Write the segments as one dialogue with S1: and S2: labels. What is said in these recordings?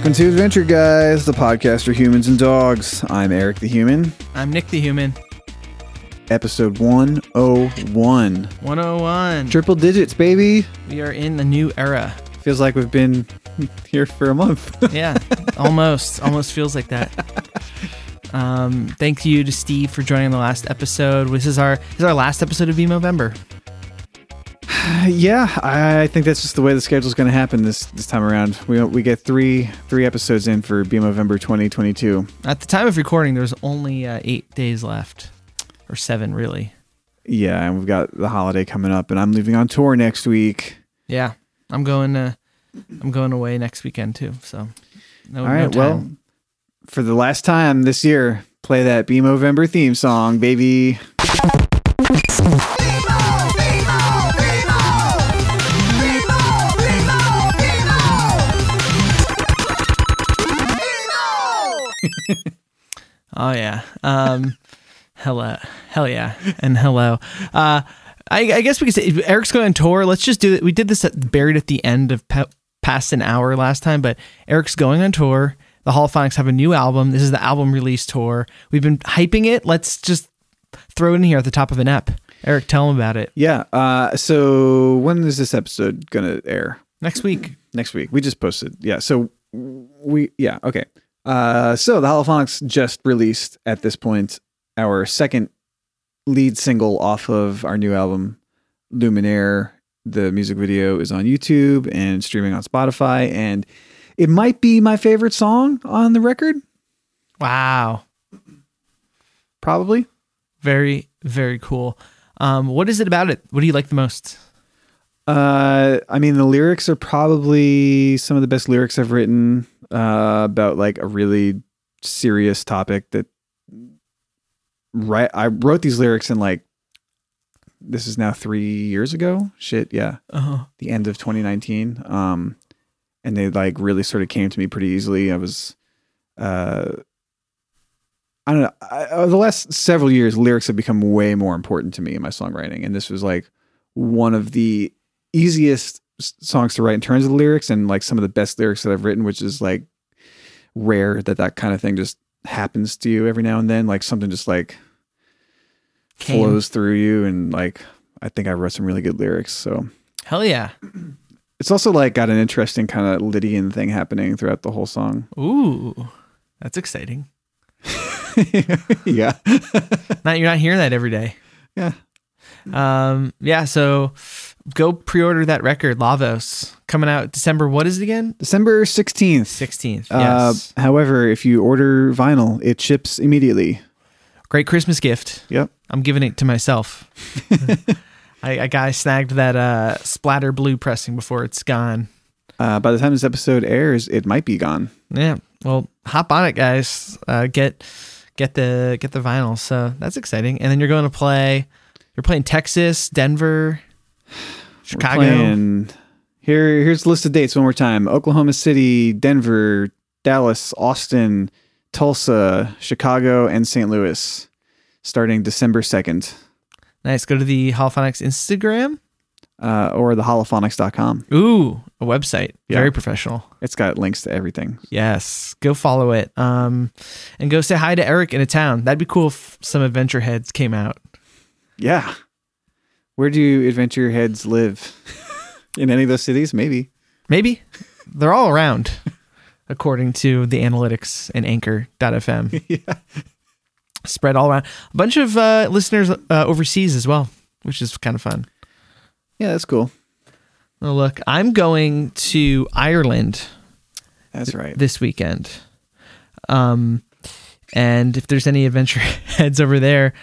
S1: welcome to Adventure Guys, the podcast for humans and dogs. I'm Eric the Human,
S2: I'm Nick the Human.
S1: episode 101.
S2: 101.
S1: Triple digits, baby.
S2: We are in the new era.
S1: Feels like we've been here for a month.
S2: Yeah, almost. Almost feels like that. Um, thank you to Steve for joining the last episode. This is our this is our last episode of Be Movember.
S1: yeah, I think that's just the way the schedule's going to happen this this time around. We we get three three episodes in for Be Movember 2022.
S2: At the time of recording, there's only uh, eight days left, or seven really.
S1: Yeah, and we've got the holiday coming up, and I'm leaving on tour next week.
S2: Yeah, I'm going. Uh, I'm going away next weekend too. So, no,
S1: All right,
S2: no
S1: well, for the last time this year, play that Be Movember theme song, baby.
S2: Oh yeah. Um, hello, hell yeah, and hello. Uh, I, I guess we could say Eric's going on tour. Let's just do it. We did this at, buried at the end of pe- past an hour last time, but Eric's going on tour. The Hall of Holophonics have a new album. This is the album release tour. We've been hyping it. Let's just throw it in here at the top of an ep. Eric, tell them about it.
S1: Yeah. Uh, so when is this episode gonna air?
S2: Next week.
S1: Next week. We just posted. Yeah. So we. Yeah. Okay. Uh, so the Holophonics just released at this point our second lead single off of our new album, Luminaire. The music video is on YouTube and streaming on Spotify, and it might be my favorite song on the record.
S2: Wow.
S1: Probably.
S2: Very, very cool. Um, what is it about it? What do you like the most?
S1: Uh, I mean, the lyrics are probably some of the best lyrics I've written uh, about like a really serious topic that. Right, I wrote these lyrics in like. This is now three years ago. Shit, yeah,
S2: Oh,
S1: the end of 2019. Um, and they like really sort of came to me pretty easily. I was, uh, I don't know. I, uh, the last several years, lyrics have become way more important to me in my songwriting, and this was like one of the easiest songs to write in terms of the lyrics, and like some of the best lyrics that I've written, which is like rare that that kind of thing just happens to you every now and then. Like something just like
S2: Came.
S1: flows through you, and like I think I wrote some really good lyrics. So
S2: hell yeah.
S1: it's also like got an interesting kind of Lydian thing happening throughout the whole song.
S2: Ooh, that's exciting.
S1: yeah.
S2: Not you're not hearing that every day.
S1: Yeah.
S2: Um. Yeah. So go pre-order that record, Lavos, coming out December. What is it again?
S1: December 16th.
S2: Sixteenth.
S1: Uh,
S2: Yes.
S1: however, if you order vinyl, it ships immediately.
S2: Great Christmas gift.
S1: Yep.
S2: I'm giving it to myself. I, I guy snagged that uh, splatter blue pressing before it's gone.
S1: Uh, by the time this episode airs, it might be gone.
S2: Yeah. Well, hop on it, guys. Uh, get get the get the vinyl. So that's exciting. And then you're going to play. You're playing Texas, Denver, Chicago.
S1: Here, here's the list of dates one more time: Oklahoma City, Denver, Dallas, Austin, Tulsa, Chicago, and St. Louis, starting December 2nd,
S2: Nice. Go to the Holophonics Instagram.
S1: uh, or the holophonics.com.
S2: Ooh, a website.
S1: Yeah.
S2: Very professional.
S1: It's got links to everything.
S2: Yes. Go follow it. Um, and go say hi to Eric in a town. That'd be cool if some adventure heads came out.
S1: Yeah. Where do adventure heads live? In any of those cities? Maybe.
S2: Maybe they're all around, according to the analytics and Anchor.fm.
S1: yeah.
S2: Spread all around. A bunch of uh, listeners uh, overseas as well, which is kind of fun.
S1: Yeah, that's cool.
S2: Oh, look, I'm going to Ireland
S1: That's right.
S2: this weekend. Um, and if there's any adventure heads over there,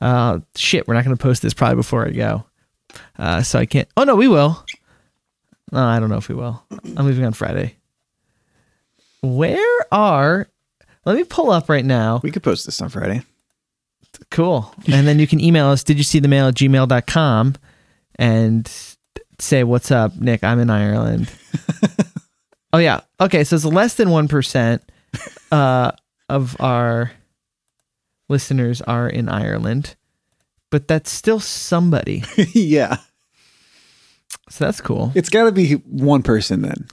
S2: uh, shit, we're not going to post this probably before I go. Uh, so I can't. Oh no, we will. No, I don't know if we will. I'm leaving on Friday. Where are? Let me pull up right now.
S1: We could post this on Friday.
S2: Cool. And then you can email us, did you see the mail at gmail.com and say, What's up, Nick? I'm in Ireland. oh, yeah. Okay. So it's less than 1% uh, of our listeners are in Ireland, but that's still somebody.
S1: yeah.
S2: So that's cool.
S1: It's got to be one person then,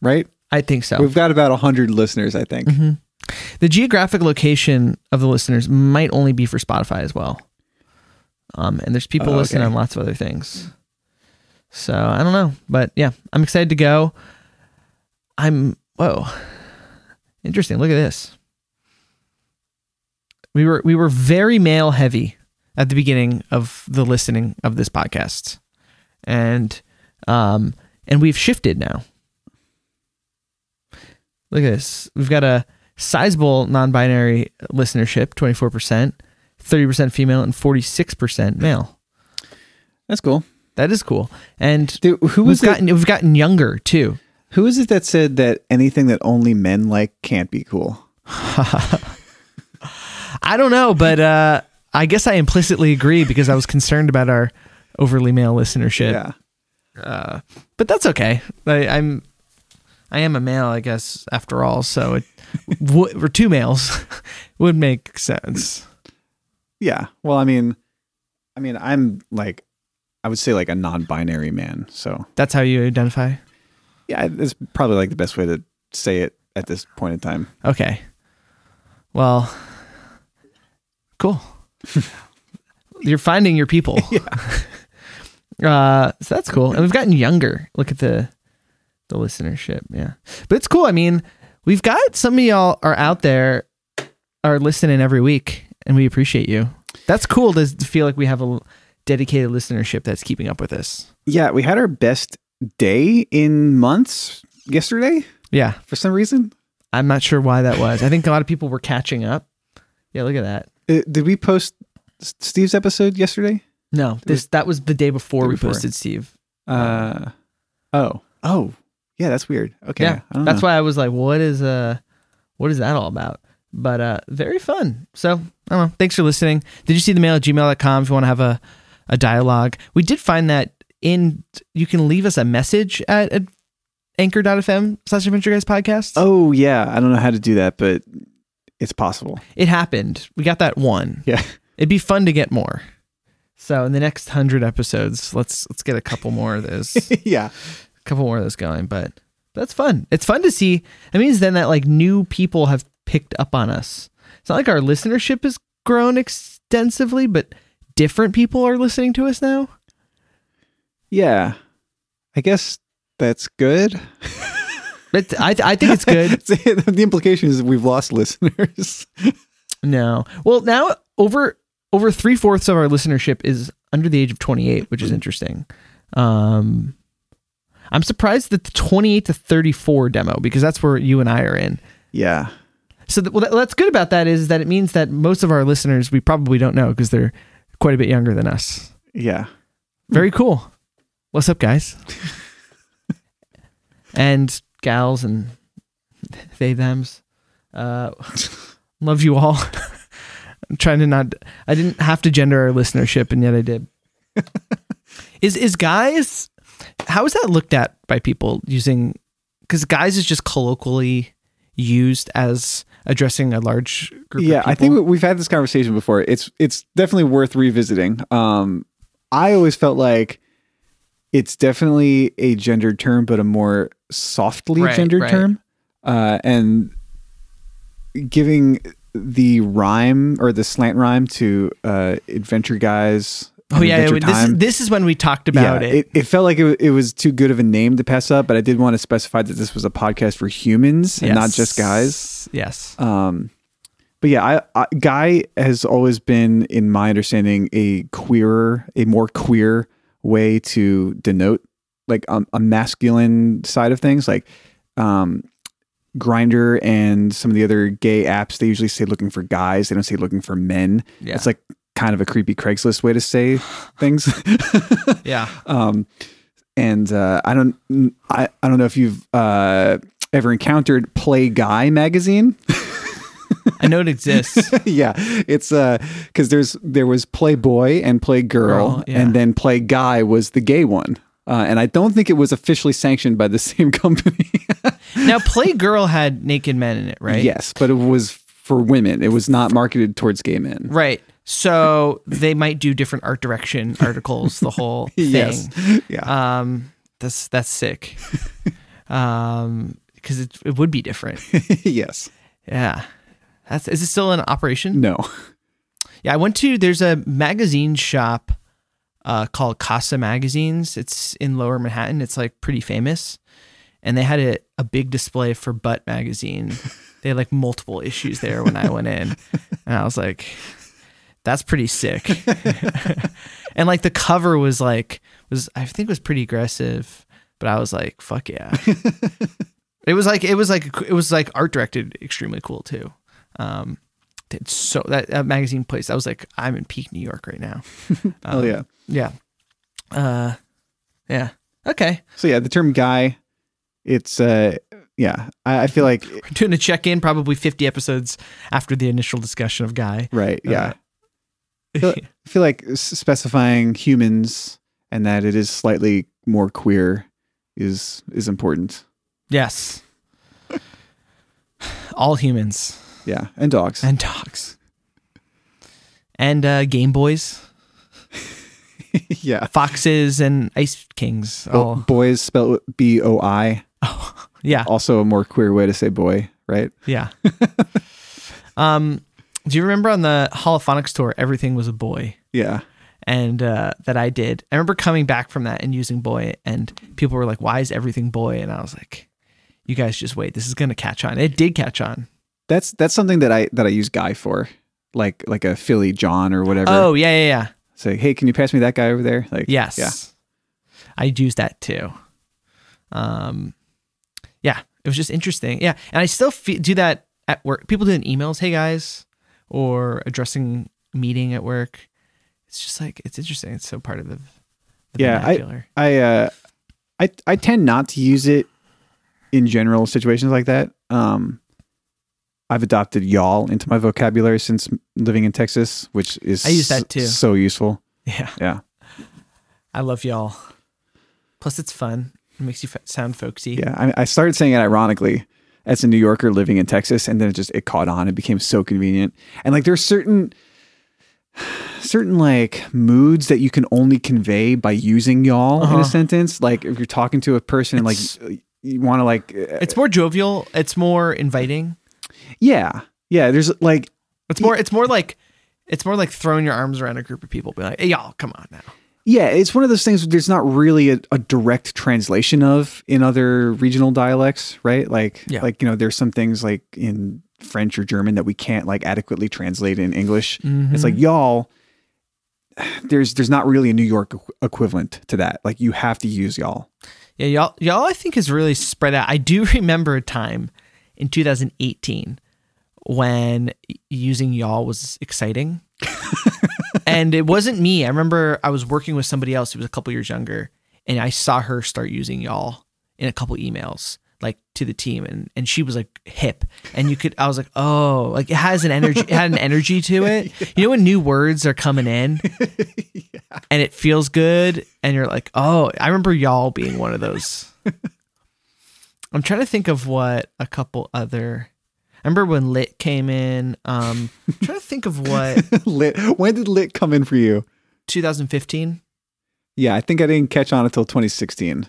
S1: right?
S2: I think so.
S1: We've got about 100 listeners, I think.
S2: Mm-hmm. The geographic location of the listeners might only be for Spotify as well. Um, and there's people
S1: Oh,
S2: listening on lots of other things. So I don't know, but yeah, I'm excited to go. I'm whoa, interesting. Look at this. We were we were very male heavy at the beginning of the listening of this podcast, and um and we've shifted now. Look at this. We've got a sizable non-binary listenership, 24%, 30% female and 46% male.
S1: That's cool.
S2: That is cool. And
S1: who
S2: we've
S1: was it?
S2: gotten we've gotten younger too.
S1: Who is it that said that anything that only men like can't be cool?
S2: I don't know, but uh I guess I implicitly agree because I was concerned about our overly male listenership.
S1: Yeah.
S2: Uh, but that's okay. I, I'm I am a male, I guess, after all. So it w- we're two males would make sense.
S1: Yeah. Well, I mean, I mean, I'm like, I would say like a non-binary man. So
S2: That's how you identify.
S1: yeah, it's probably like the best way to say it at this point in time.
S2: Okay. Well, cool. You're finding your people. Uh, so that's cool. And we've gotten younger. Look at the the listenership. Yeah. But it's cool. I mean, we've got some of y'all are out there are listening every week and we appreciate you. That's cool to to feel like we have a dedicated listenership that's keeping up with us.
S1: Yeah, we had our best day in months yesterday
S2: Yeah.
S1: for some reason.
S2: I'm not sure why that was. I think a lot of people were catching up. Yeah, look at that.
S1: Uh, did we post Steve's episode yesterday?
S2: No, this that was the day before
S1: Day
S2: we
S1: before.
S2: posted Steve.
S1: Uh, oh, oh, yeah, that's weird. Okay,
S2: yeah, that's
S1: know.
S2: why I was like, "What is uh, what is that all about?" But uh, very fun. So I don't know. Thanks for listening. Did you see the mail at gmail.com if you want to have a a dialogue? We did find that in you can leave us a message at, at anchor.fm slash adventure guys podcast.
S1: Oh yeah, I don't know how to do that, but it's possible.
S2: It happened. We got that one.
S1: Yeah.
S2: It'd be fun to get more. So in the next hundred episodes, let's let's get a couple more of those.
S1: yeah,
S2: a couple more of those going, but that's fun. It's fun to see. It means then that like new people have picked up on us. It's not like our listenership has grown extensively, but different people are listening to us now.
S1: yeah. I guess that's good.
S2: But I, I think it's good.
S1: the implication is we've lost listeners.
S2: No, well now over over three fourths of our listenership is under the age of twenty eight, which is interesting. Um, I'm surprised that the twenty eight to thirty four demo because that's where you and I are in.
S1: yeah,
S2: So th- well, that- what's good about that is that it means that most of our listeners we probably don't know because they're quite a bit younger than us.
S1: yeah.
S2: Very cool. What's up, guys? and gals and they thems. Uh, love you all. I'm trying to not. I didn't have to gender our listenership, and yet I did. is is guys? How is that looked at by people using? Because guys is just colloquially used as addressing a large group.
S1: yeah i think we've had this conversation before it's it's definitely worth revisiting um i always felt like it's definitely a gendered term but a more softly
S2: Right,
S1: gendered
S2: right.
S1: term uh and giving the rhyme or the slant rhyme to uh adventure guys
S2: Oh yeah,
S1: Adventure
S2: this is,
S1: Time.
S2: this is when we talked about
S1: yeah,
S2: it.
S1: it, it felt like it, it was too good of a name to pass up, but I did want to specify that this was a podcast for humans and not just guys.
S2: Yes.
S1: Um, but yeah, I, I, Guy has always been, in my understanding, a queerer, a more queer way to denote like um, a masculine side of things. Like um, Grindr and some of the other gay apps, they usually say looking for guys. They don't say looking for men.
S2: Yeah.
S1: It's like kind of a creepy Craigslist way to say things.
S2: yeah.
S1: um, and uh, I don't, I, I don't know if you've uh, ever encountered Play Guy magazine.
S2: I know it exists.
S1: yeah, it's uh because there's there was Playboy and Playgirl,
S2: Girl, yeah.
S1: and then Play Guy was the gay one. Uh, and I don't think it was officially sanctioned by the same company.
S2: now, Playgirl had naked men in it, right?
S1: Yes, but it was for women. It was not marketed towards gay men.
S2: Right. So they might do different art direction articles, the whole thing.
S1: Yes. Yeah.
S2: Um, that's that's sick. Um, because it, it would be different.
S1: yes.
S2: yeah. That's, is it still in operation?
S1: No.
S2: Yeah, I went to there's a magazine shop uh, called Casa Magazines. It's in Lower Manhattan. It's like pretty famous, and they had a, a big display for Butt magazine. they had like multiple issues there when I went in, and I was like, "That's pretty sick." and like the cover was like was I think was pretty aggressive, but I was like, "Fuck yeah!" it was like it was like it was like art directed, extremely cool too. Um, it's so that, that magazine place, I was like, I'm in peak New York right now.
S1: Oh
S2: Um,
S1: yeah.
S2: Yeah. Uh, yeah. Okay.
S1: So yeah, the term guy, it's uh yeah, I, I feel like
S2: We're doing a check in probably 50 episodes after the initial discussion of Guy.
S1: right, yeah.
S2: Uh,
S1: feel- I feel like specifying humans and that it is slightly more queer is is important.
S2: yes. All humans
S1: Yeah, and dogs.
S2: and dogs. And uh, Game Boys,
S1: yeah.
S2: Foxes, and Ice Kings. All,
S1: boys spelled B O I.
S2: Oh, yeah.
S1: Also a more queer way to say boy, right?
S2: Yeah. um, do you remember on the Holophonics tour, everything was a boy?
S1: Yeah.
S2: and uh, that I did. I remember coming back from that and using boy, and people were like, "Why is everything boy?" And I was like, "You guys just wait. This is gonna catch on." It did catch on.
S1: That's that's something that I that I use guy for. Like like a Philly John or whatever.
S2: Oh yeah, yeah, yeah.
S1: Say, hey, can you pass me that guy over there? Like
S2: Yes.
S1: yeah,
S2: I use that too. Um, yeah, it was just interesting. Yeah, and I still fe- do that at work. People do it in emails. Hey guys, or addressing meeting at work. It's just like it's interesting. It's so part of the, the
S1: Yeah, I- I uh I I tend not to use it in general situations like that. Um I've adopted y'all into my vocabulary since living in Texas, which is
S2: I use that too.
S1: So useful.
S2: yeah.
S1: Yeah.
S2: I love y'all. Plus, it's fun. It makes you sound folksy.
S1: Yeah. I, I started saying it ironically as a New Yorker living in Texas, and then it just it caught on. It became so convenient. And like there's certain certain like moods that you can only convey by using y'all in
S2: Uh-huh.
S1: a sentence. Like if you're talking to a person and like you want to like uh,
S2: It's more jovial. It's more inviting.
S1: Yeah. Yeah, there's like
S2: It's more. It's more like. It's more like throwing your arms around a group of people, be like, "Hey, y'all, come on now."
S1: Yeah, it's one of those things there's not really a, a direct translation of in other regional dialects, right? Like,
S2: Yeah.
S1: like you know, there's some things like in French or German that we can't like adequately translate in English.
S2: Mm-hmm.
S1: It's like y'all. There's there's not really a New York equivalent to that. Like you have to use y'all.
S2: Yeah, y'all, y'all, I think is really spread out. I do remember a time in 2018 when using y'all was exciting. and it wasn't me. I remember I was working with somebody else who was a couple years younger, and I saw her start using y'all in a couple emails, like to the team, and and she was like hip, and you could. I was like, oh, like it has an energy, it had an energy to it. You know when new words are coming in, and it feels good, and you're like, oh, I remember y'all being one of those. I'm trying to think of what a couple other. Remember when Lit came in. Um, I'm trying to think of what
S1: lit. When did lit come in for you?
S2: 2015.
S1: Yeah, I think I didn't catch on until 2016.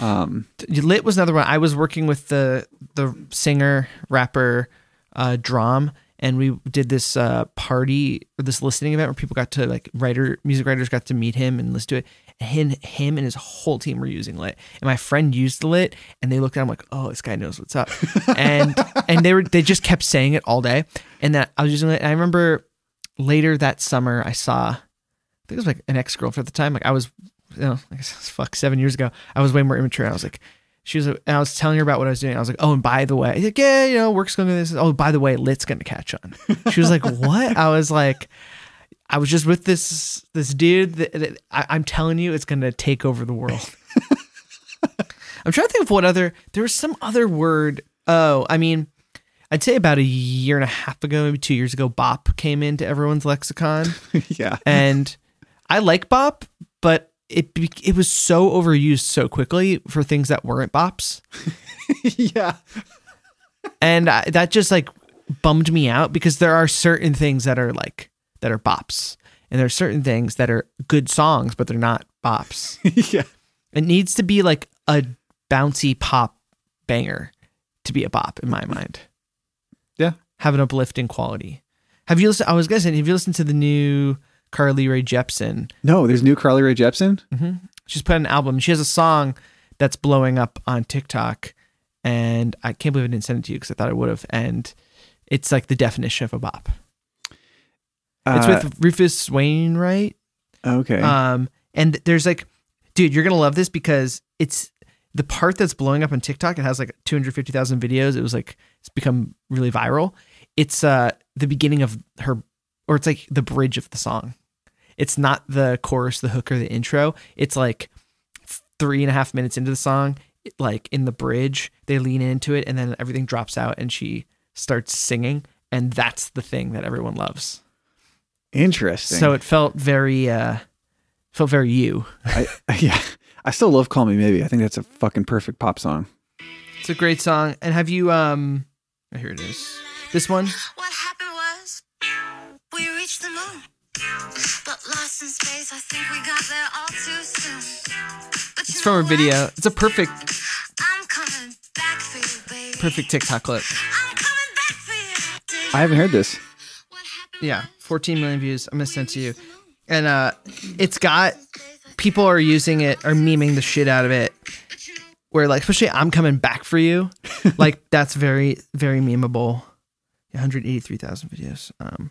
S1: Um,
S2: Lit was another one. I was working with the the singer rapper uh, Drum, and we did this uh, party or this listening event where people got to like writer music writers got to meet him and listen to it. Him, him and his whole team were using Lit, and my friend used Lit, and they looked at him like, "Oh, this guy knows what's up," and and they were they just kept saying it all day, and that I was using Lit. And I remember later that summer, I saw, I think it was like an ex girlfriend at the time, like I was you know, it's fuck seven years ago, I was way more immature. I was like, she was, and I was telling her about what I was doing. I was like, oh, and by the way, like, yeah, you know, work's going to this. Oh, by the way, lit's going to catch on. She was like, what? I was like, I was just with this this dude that, that I, I'm telling you, it's going to take over the world. I'm trying to think of what other. There was some other word. Oh, I mean, I'd say about a year and a half ago, maybe two years ago, bop came into everyone's lexicon
S1: yeah.
S2: and I like bop, but it it was so overused so quickly for things that weren't bops,
S1: yeah.
S2: and I, that just like bummed me out because there are certain things that are like that are bops, and there are certain things that are good songs, but they're not bops.
S1: yeah.
S2: It needs to be like a bouncy pop banger to be a bop in my mind.
S1: Yeah.
S2: Have an uplifting quality. Have you listened? I was gonna say, have you listened to the new Carly Rae Jepsen?
S1: No, there's new Carly Rae Jepsen. Mm-hmm.
S2: She's put an album. She has a song that's blowing up on TikTok, and I can't believe I didn't send it to you because I thought I would have. And it's like the definition of a bop. It's
S1: Uh,
S2: with Rufus Wainwright.
S1: okay.
S2: Um, and there's like, dude, you're gonna love this because it's the part that's blowing up on TikTok. It has like 250,000 videos. It was like it's become really viral. It's uh the beginning of her, or it's like the bridge of the song. It's not the chorus, the hook, or the intro. It's like three and a half minutes into the song. Like in the bridge, they lean into it, and then everything drops out, and she starts singing, and that's the thing that everyone loves.
S1: Interesting.
S2: So it felt very, uh felt very you.
S1: I, yeah, I still love "Call Me Maybe." I think that's a fucking perfect pop song.
S2: It's a great song. And have you um oh, here it is. This one?
S3: What happened was we reached the moon, but lost in space. I think we got there all too soon. But
S2: It's from a video. It's a perfect
S3: I'm coming back for you, baby.
S2: perfect TikTok clip.
S3: I'm coming back for you.
S1: I haven't heard this.
S2: Yeah, 14 million views. I'm gonna send to you. And uh it's got people are using it are memeing the shit out of it. Where like especially I'm coming back for you. like that's very, very memeable. 183,000 videos. Um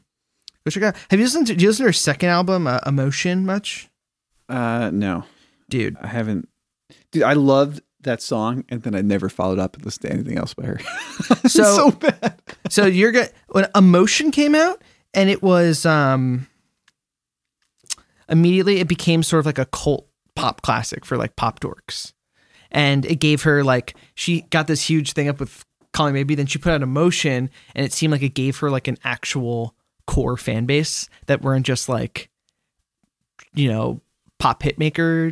S2: go check out. Have you listened to do you listen to her second album, uh, Emotion much?
S1: Uh, no,
S2: Dude,
S1: I haven't. Dude, I loved that song, and then I never followed up and listened to anything else by her.
S2: So-
S1: so bad.
S2: so you're gonna when emotion came out and it was um immediately it became sort of like a cult pop classic for like pop dorks. And it gave her like she got this huge thing up with calling maybe then she put out emotion and it seemed like it gave her like an actual core fan base that weren't just like you know pop hit maker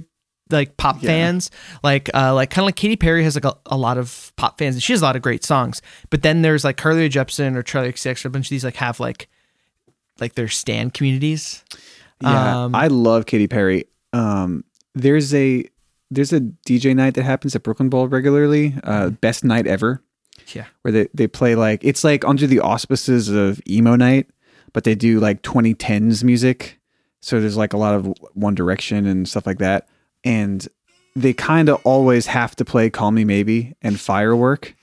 S2: like pop
S1: Yeah.
S2: fans. Like uh like kind of like Katy Perry has like a, a lot of pop fans and she has a lot of great songs. But then there's like Carly Jepsen or Charli XCX or a bunch of these like have like like their stand communities.
S1: Yeah,
S2: Um,
S1: I love Katy Perry. Um, there's a there's a DJ night that happens at Brooklyn Bowl regularly. Uh, best night ever.
S2: yeah.
S1: Where they, they play like it's like under the auspices of emo night but they do like 2010s music. So there's like a lot of one direction and stuff like that. And they kind of always have to play call me maybe and firework.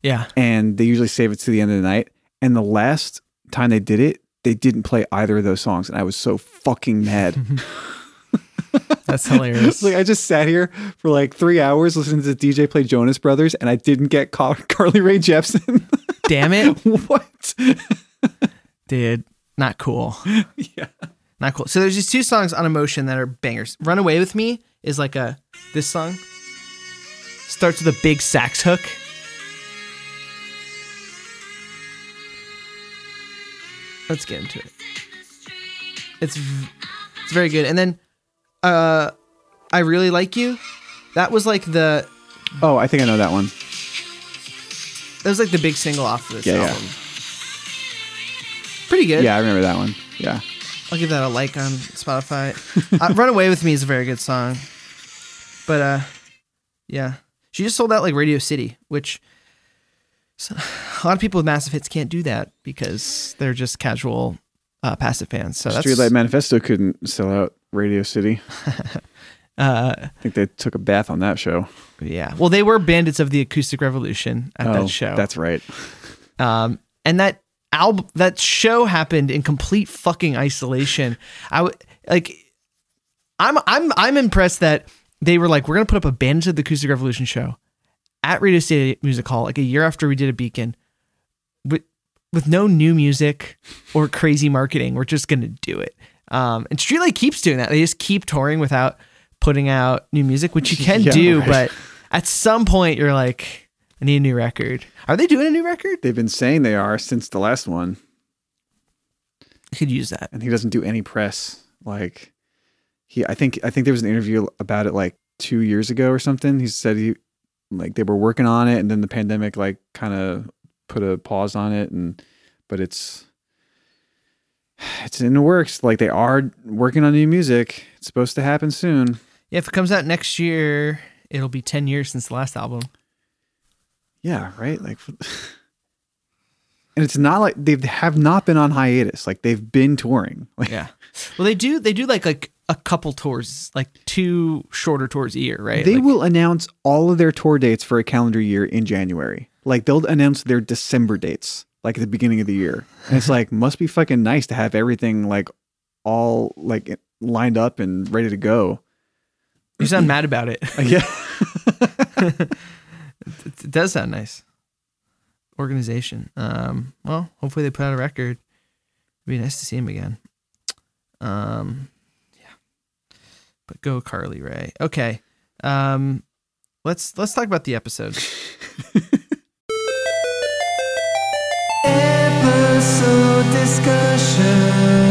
S2: Yeah.
S1: And they usually save it to the end of the night. And the last time they did it they didn't play either of those songs and i was so fucking mad.
S2: That's hilarious.
S1: Like i just sat here for like three hours listening to dj play jonas brothers and i didn't get Car- carly rae jepsen.
S2: Damn it.
S1: What?
S2: Dude not cool.
S1: Yeah.
S2: Not cool. So there's these two songs on emotion that are bangers. Run away with me is like a this song starts with a big sax hook let's get into it it's v- it's very good and then uh i really like you that was like the
S1: Oh, I think I know that one.
S2: that was like the big single off of this
S1: Yeah, yeah.
S2: album pretty good
S1: Yeah, I remember that one. Yeah.
S2: I'll give that a like on Spotify. uh, Run Away with Me is a very good song. But uh yeah. She just sold out like Radio City, which so, a lot of people with massive hits can't do that because they're just casual uh, passive fans. So that's
S1: Streetlight Manifesto couldn't sell out Radio City.
S2: uh
S1: I think they took a bath on that show.
S2: yeah. Well, they were bandits of the acoustic revolution at
S1: oh,
S2: that show.
S1: That's right.
S2: Um, and that album, that show happened in complete fucking isolation. I w- like, I'm I'm I'm impressed that they were like, we're gonna put up a Bandits of the Acoustic Revolution show at Radio City Music Hall, like a year after we did a Beacon, with with no new music or crazy marketing. We're just gonna do it. Um, and Streetlight keeps doing that. They just keep touring without putting out new music, which you can
S1: Yeah,
S2: do,
S1: right.
S2: but at some point you're like, I need a new record. Are they doing a new record?
S1: They've been saying they are since the last one,
S2: I could use that.
S1: and he doesn't do any press. Like he, I think, I think there was an interview about it like two years ago or something. He said he, like, they were working on it, and then the pandemic like kind of put a pause on it, and but it's. It's in the works. Like they are working on new music. It's supposed to happen soon.
S2: Yeah, if it comes out next year, it'll be 10 years since the last album.
S1: Yeah, right. Like, and it's not like they have not been on hiatus. Like they've been touring. Like,
S2: Yeah. Well, they do. They do like like a couple tours, like two shorter tours a year, right?
S1: They
S2: Like-
S1: will announce all of their tour dates for a calendar year in January. Like they'll announce their December dates, like at the beginning of the year. And it's like must be fucking nice to have everything like all like lined up and ready to go.
S2: You sound mad about it.
S1: Yeah.
S2: It does sound nice. Organization. Um, well, hopefully they put out a record. It'd be nice to see him again. Um. But go Carly Rae. Okay. Um, let's let's talk about the episode. episode discussion.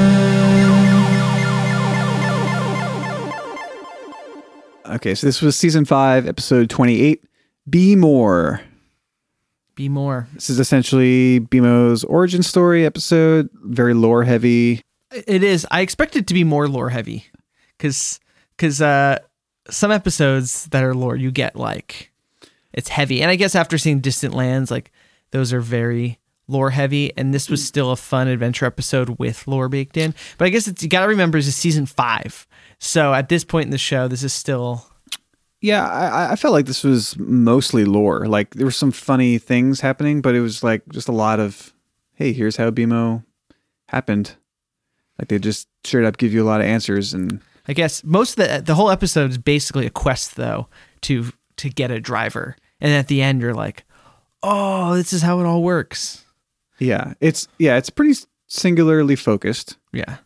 S1: okay, so this was season five, episode twenty-eight. Be more.
S2: Be more.
S1: This is essentially Bimo's origin story episode. Very lore heavy.
S2: It is. I expect it to be more lore heavy, because because uh, some episodes that are lore you get like it's heavy, and I guess after seeing Distant Lands, like those are very lore heavy, and this was still a fun adventure episode with lore baked in. But I guess it's, you got to remember this is season five, so at this point in the show, this is still
S1: Yeah, I, I felt like this was mostly lore. Like there were some funny things happening, but it was like just a lot of, hey, here's how BMO happened. Like they just straight up give you a lot of answers, and
S2: I guess most of the the whole episode is basically a quest though to to get a driver, and at the end you're like, oh, this is how it all works.
S1: yeah, it's yeah, it's pretty singularly focused.
S2: Yeah.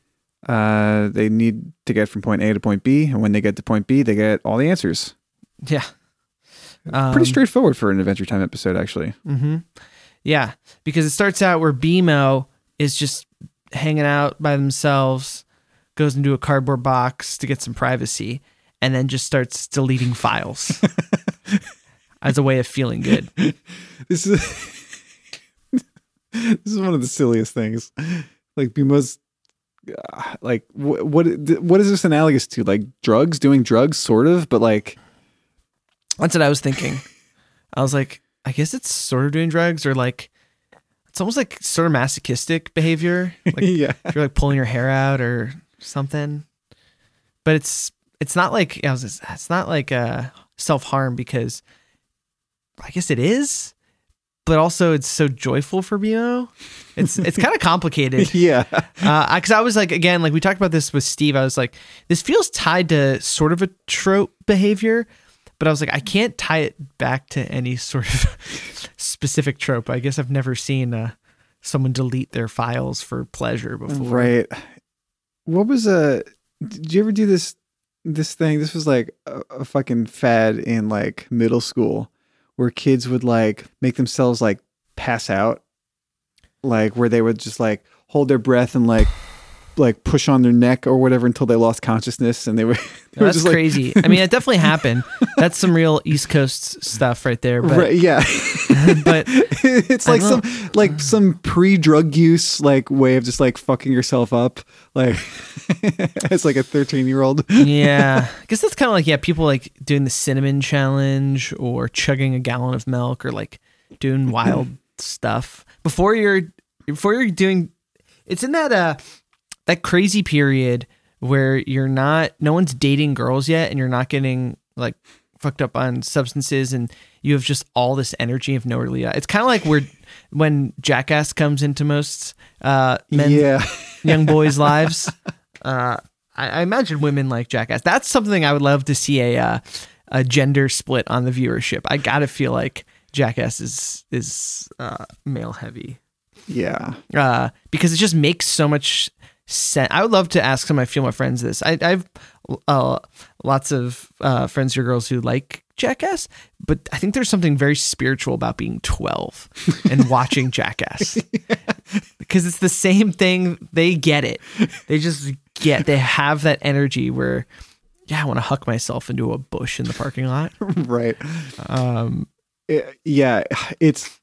S1: Uh, they need to get from point A to point B, and when they get to point B, they get all the answers.
S2: Yeah. Um,
S1: Pretty straightforward for an Adventure Time episode, actually.
S2: Mm-hmm. Yeah, because it starts out where BMO is just hanging out by themselves, goes into a cardboard box to get some privacy, and then just starts deleting files as a way of feeling good.
S1: This is this is one of the silliest things. Like BMO's, most uh, like what what what is this analogous to? Like drugs, doing drugs, sort of, but like
S2: That's what I was thinking. I was like, I guess it's sort of doing drugs, or like it's almost like sort of masochistic behavior. Like
S1: yeah,
S2: you're like pulling your hair out or something. But it's it's not like I was just- it's not like uh self harm because I guess it is, but also it's so joyful for BMO. It's it's kind of complicated.
S1: yeah,
S2: Uh, because I was like, again, like we talked about this with Steve. I was like, this feels tied to sort of a trope behavior, but I was like, I can't tie it back to any sort of specific trope. I guess I've never seen uh, someone delete their files for pleasure before.
S1: right. What was uh, a? Did you ever do this this thing? This was like a, a fucking fad in like middle school, where kids would like make themselves like pass out, like where they would just like hold their breath and like like push on their neck or whatever until they lost consciousness and they were, they were
S2: That's
S1: just like
S2: crazy. I mean, it definitely happened. That's some real East Coast stuff right there. But,
S1: right, yeah
S2: but
S1: it's
S2: I
S1: like some like some pre-drug use like way of just like fucking yourself up like it's like a 13 year old
S2: yeah, I guess that's kind of like yeah, people like doing the cinnamon challenge or chugging a gallon of milk or like doing wild stuff before you're before you're doing. It's in that uh that crazy period where you're not no one's dating girls yet and you're not getting like fucked up on substances and you have just all this energy of no lead. It's kind of like where when Jackass comes into most uh men's
S1: yeah
S2: young boys' lives. Uh, I, I imagine women like Jackass. That's something I would love to see a uh, a gender split on the viewership. I gotta feel like Jackass is is uh, male heavy
S1: yeah
S2: uh, because it just makes so much I would love to ask some of my female friends this. I, I've uh, lots of uh, friends or girls who like Jackass, but I think there's something very spiritual about being 12 and watching Jackass because it's the same thing. They get it. They just get. They have that energy where. Yeah, I want to huck myself into a bush in the parking lot.
S1: right
S2: Um,
S1: It- yeah it's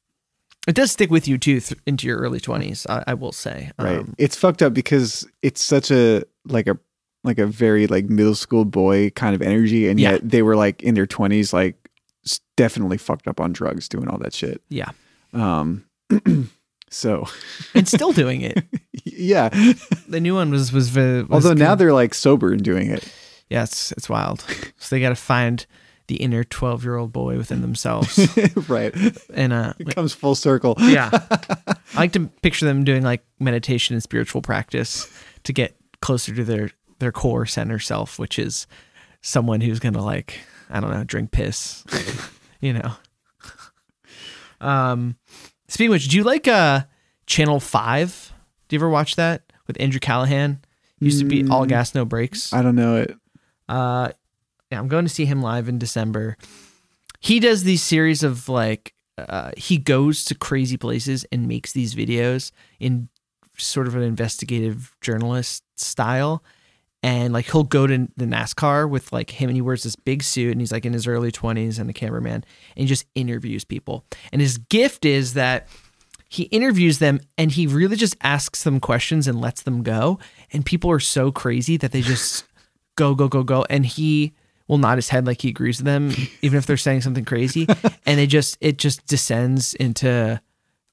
S2: it does stick with you too th- into your early twenties. I, I will say.
S1: right
S2: Um,
S1: it's fucked up because it's such a like a like a very like middle school boy kind of energy and
S2: Yeah.
S1: yet they were like in their 20s like definitely fucked up on drugs doing all that shit.
S2: Yeah.
S1: Um, so
S2: And still doing it.
S1: yeah.
S2: The new one was was, was
S1: Although now they're like sober and doing it.
S2: yeah, it's it's wild. So they got to find the inner twelve year old boy within themselves,
S1: right.
S2: and uh,
S1: It comes full circle.
S2: yeah, I like to picture them doing like meditation and spiritual practice to get closer to their their core center self, which is someone who's gonna like I don't know drink piss, you know. Um, speaking of which, do you like uh Channel Five? Do you ever watch that with Andrew Callaghan? Used to be All Gas No Brakes.
S1: I don't know it.
S2: Uh, yeah, I'm going to see him live in December. He does these series of like, uh, he goes to crazy places and makes these videos in sort of an investigative journalist style. And like he'll go to the NASCAR with like him and he wears this big suit and he's like in his early 20s and a cameraman and he just interviews people. And his gift is that he interviews them and he really just asks them questions and lets them go. And people are so crazy that they just go, go, go, go. And he will nod his head like he agrees with them, even if they're saying something crazy. and it just it just descends into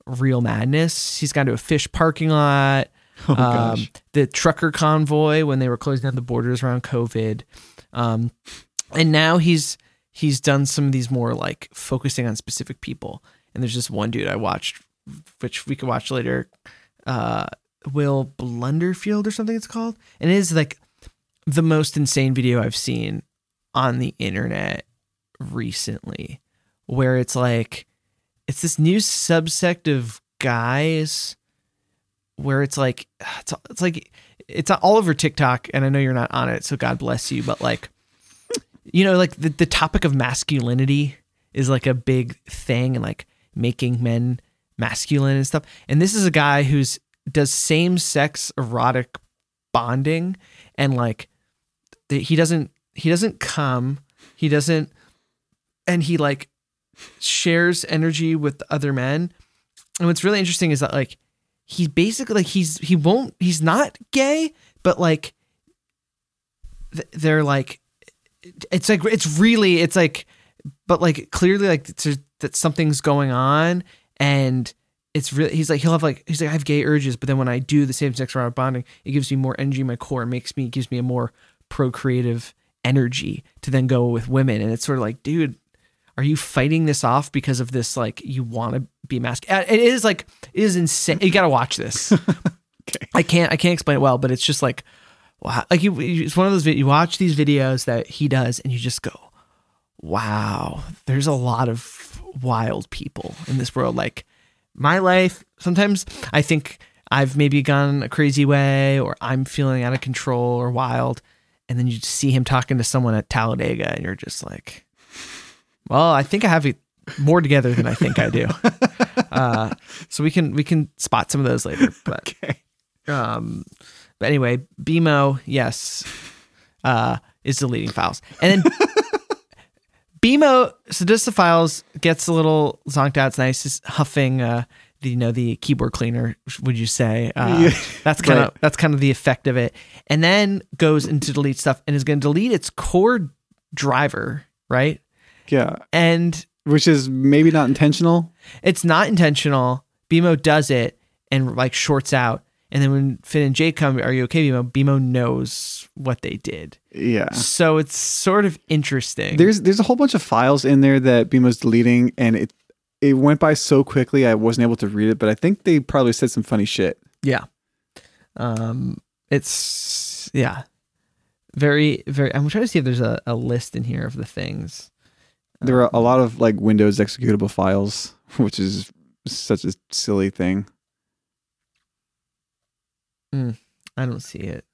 S2: real madness. He's gone to a Phish parking lot.
S1: Oh,
S2: um, the trucker convoy when they were closing down the borders around COVID. Um, and now he's he's done some of these more like focusing on specific people. And there's just one dude I watched, which we could watch later. Uh, Will Blunderfield or something it's called, and it is like the most insane video I've seen on the internet recently, where it's like it's this new subsect of guys where it's like it's, it's like it's all over TikTok and I know you're not on it so God bless you but like you know like the, the topic of masculinity is like a big thing and like making men masculine and stuff. And this is a guy who's does same sex erotic bonding and like he doesn't he doesn't come he doesn't and he like shares energy with other men. And what's really interesting is that like he basically like he's he won't he's not gay but like they're like it's like it's really it's like but like clearly like that something's going on and it's really he's like he'll have like he's like I have gay urges but then when I do the same sex erotic bonding it gives me more energy in my core makes me gives me a more procreative energy to then go with women. And it's sort of like dude are you fighting this off because of this like you want to be masculine it is like it is insane. You gotta watch this.
S1: Okay.
S2: i can't i can't explain it well but it's just like wow. Like you it's one of those you watch these videos that he does and you just go wow there's a lot of wild people in this world. Like my life sometimes i think i've maybe gone a crazy way or i'm feeling out of control or wild and then you see him talking to someone at talladega and you're just like well, I think I have it more together than I think I do. uh, so we can we can spot some of those later. But
S1: Okay.
S2: um, but anyway, BMO, yes, uh, is deleting files, and then BMO the files gets a little zonked out. It's nice, just huffing. Uh, you know the keyboard cleaner would you say uh,
S1: Yeah.
S2: that's kind of
S1: Right.
S2: that's kind of the effect of it and then goes into delete stuff and is going to delete its core driver right
S1: Yeah.
S2: and
S1: Which is maybe not intentional.
S2: it's not intentional. BMO does it and like shorts out. And then when Finn and Jake come, are you okay, BMO? BMO knows what they did.
S1: Yeah.
S2: So it's sort of interesting.
S1: There's there's a whole bunch of files in there that BMO's deleting, and it it went by so quickly I wasn't able to read it. But I think they probably said some funny shit.
S2: yeah. Um, it's yeah, very very. I'm trying to see if there's a, a list in here of the things.
S1: There are a lot of like Windows executable files, which is such a silly thing.
S2: I don't see it.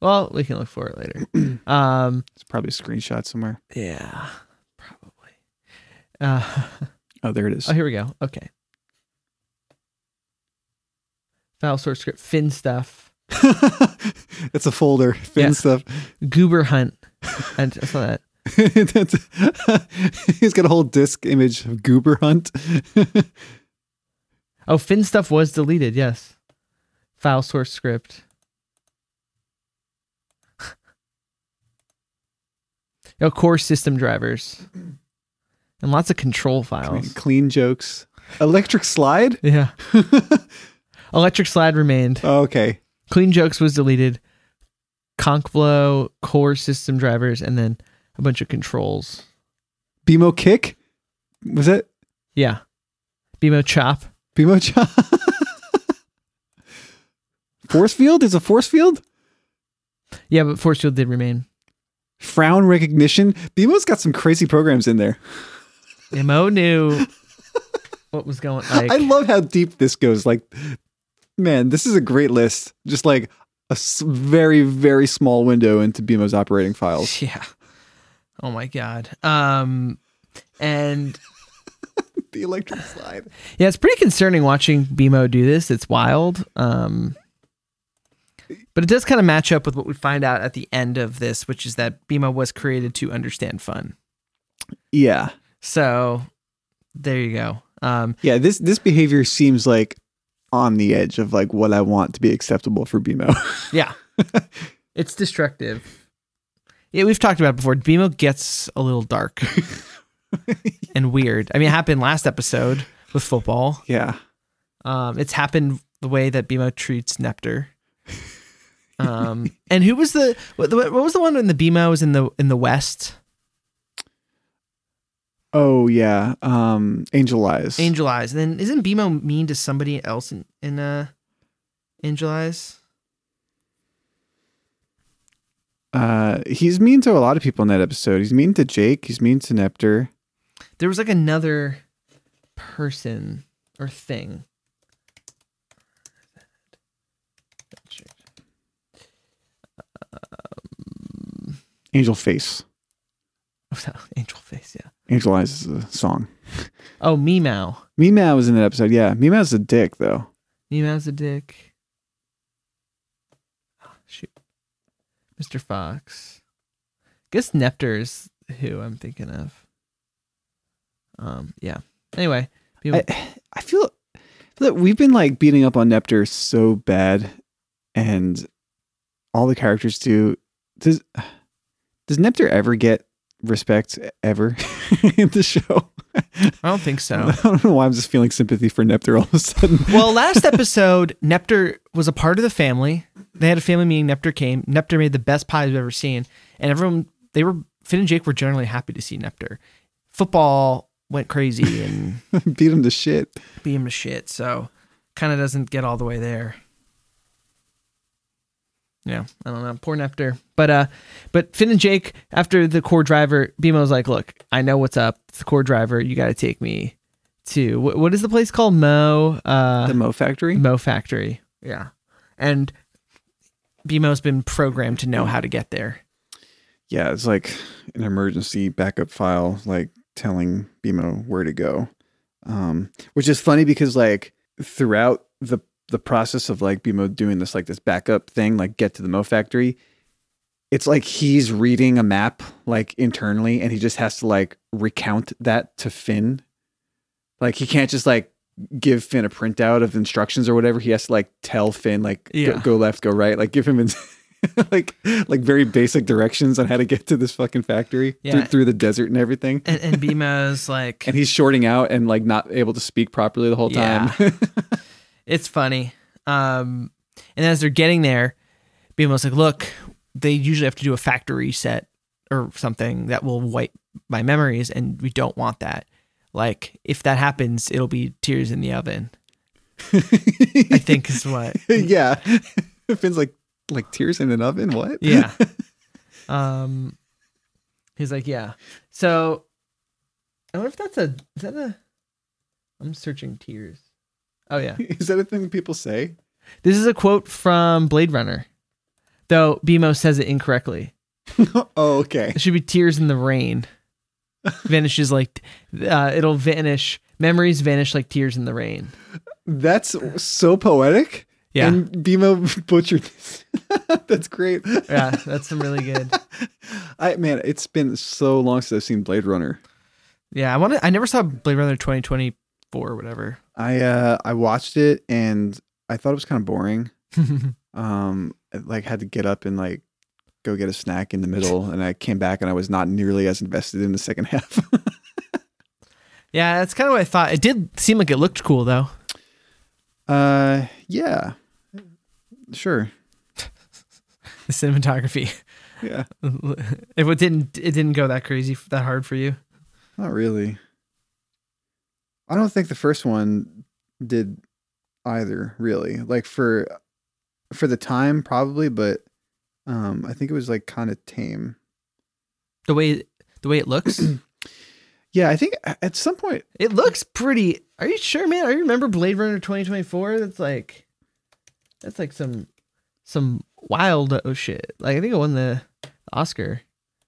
S2: Well, we can look for it later. um,
S1: It's probably a screenshot somewhere.
S2: yeah, probably. Uh,
S1: Oh, there it is.
S2: Oh, here we go. Okay. File source script, Finn stuff,
S1: it's a folder. Finn
S2: Yeah.
S1: stuff.
S2: goober hunt, and I saw that.
S1: That's- He's got a whole disk image of Goober Hunt.
S2: Oh, Finn stuff was deleted. Yes. File source script. oh, core system drivers. And lots of control files.
S1: clean jokes. Electric slide.
S2: Yeah. Electric Slide remained.
S1: Oh, okay.
S2: Clean Jokes was deleted. Conch Blow, core system drivers, and then a bunch of controls.
S1: BMO kick. Was that
S2: Yeah. BMO Chop.
S1: BMO chop? force field is a force field.
S2: Yeah, but Force Field did remain.
S1: Frown recognition. BMO's got some crazy programs in there.
S2: Mo knew what was going like.
S1: I love how deep this goes. Like, man, this is a great list. Just like a very, very small window into BMO's operating files.
S2: Yeah. Oh my god. Um and
S1: The electric slide.
S2: yeah, it's pretty concerning watching BMO do this. It's wild. Um but it does kind of match up with what we find out at the end of this, which is that BMO was created to understand fun.
S1: Yeah.
S2: So there you go. Um
S1: Yeah, this this behavior seems like on the edge of like what I want to be acceptable for BMO.
S2: yeah. it's destructive. Yeah, we've talked about it before. BMO gets a little dark and weird. I mean, it happened last episode with football.
S1: yeah.
S2: Um, it's happened the way that BMO treats Nepter. Um, and who was the what, what was the one when the BMO was in the in the West?
S1: Oh yeah. Um Angel Eyes.
S2: Angel Eyes. And then isn't BMO mean to somebody else in in uh, Angel Eyes?
S1: Uh he's mean to a lot of people in that episode. He's mean to Jake, he's mean to Nepter.
S2: There was like another person or thing.
S1: Angel Face.
S2: Angel Face, yeah.
S1: Angel Eyes is a song.
S2: Oh, Meow.
S1: Meow was in that episode. Yeah. Meow's a dick though.
S2: Meow's a dick. Oh, shoot. Mr. Fox. Guess Nepter's who I'm thinking of. Um, yeah. Anyway, people,
S1: I, I feel that we've been like beating up on Nepter so bad, and all the characters do. Does does Nepter ever get respect ever in the show?
S2: I don't think so.
S1: I don't know why I'm just feeling sympathy for Nepter all of a sudden.
S2: well, last episode, Nepter was a part of the family. They had a family meeting. Nepter came. Nepter made the best pie I've ever seen, and everyone they were Finn and Jake were generally happy to see Nepter. Football went crazy and
S1: beat him to shit.
S2: beat him to shit. So kind of doesn't get all the way there. Yeah, I don't know. Poor Nepter. But uh but Finn and Jake, after the core driver, BMO's like, look, I know what's up. It's the core driver. You gotta take me to what, what is the place called? Mo uh
S1: The Mo Factory.
S2: Mo Factory. Yeah. And BMO's been programmed to know how to get there.
S1: Yeah, it's like an emergency backup file, like telling BMO where to go. Um, which is funny because like throughout the the process of like BMO doing this like this backup thing, like get to the Mo factory, it's like he's reading a map like internally and he just has to like recount that to Finn. Like he can't just like give Finn a printout of instructions or whatever. He has to like tell Finn like go-
S2: Yeah.
S1: go, left, go right, like give him ins- like like very basic directions on how to get to this fucking factory
S2: Yeah.
S1: through, through the desert and everything.
S2: And, and BMO's like,
S1: And he's shorting out and like not able to speak properly the whole time.
S2: it's funny. Um, and as they're getting there, BMO's like, look, they usually have to do a factory reset or something that will wipe my memories, and we don't want that. Like, if that happens, it'll be tears in the oven. I think is what.
S1: yeah. Finn's like like tears in an oven. What?
S2: Yeah. Um, he's like, yeah. So, I wonder if that's a is that a. I'm searching tears. Oh yeah,
S1: Is that a thing people say?
S2: this is a quote from Blade Runner, though BMO says it incorrectly.
S1: oh, okay.
S2: It should be tears in the rain. Vanishes like uh, it'll vanish. Memories vanish like tears in the rain.
S1: That's so poetic.
S2: Yeah.
S1: And BMO butchered this. That's great.
S2: Yeah, that's some really good.
S1: I man, it's been so long since I've seen Blade Runner.
S2: Yeah, I want. I never saw Blade Runner 2024 or whatever.
S1: I uh I watched it and I thought it was kind of boring. Um I, like had to get up and like go get a snack in the middle and I came back and I was not nearly as invested in the second half.
S2: Yeah, that's kind of what I thought. It did seem like it looked cool though.
S1: Uh, yeah, sure.
S2: The cinematography.
S1: Yeah,
S2: if it didn't, it didn't go that crazy, that hard for you.
S1: not really. I don't think the first one did either. Really, like for for the time, probably, but um, I think it was like kind of tame.
S2: The way the way it looks,
S1: Yeah, I think at some point
S2: it looks pretty. Are you sure, man? I remember Blade Runner twenty twenty four? That's like, that's like some some wild oh shit. Like I think it won the Oscar.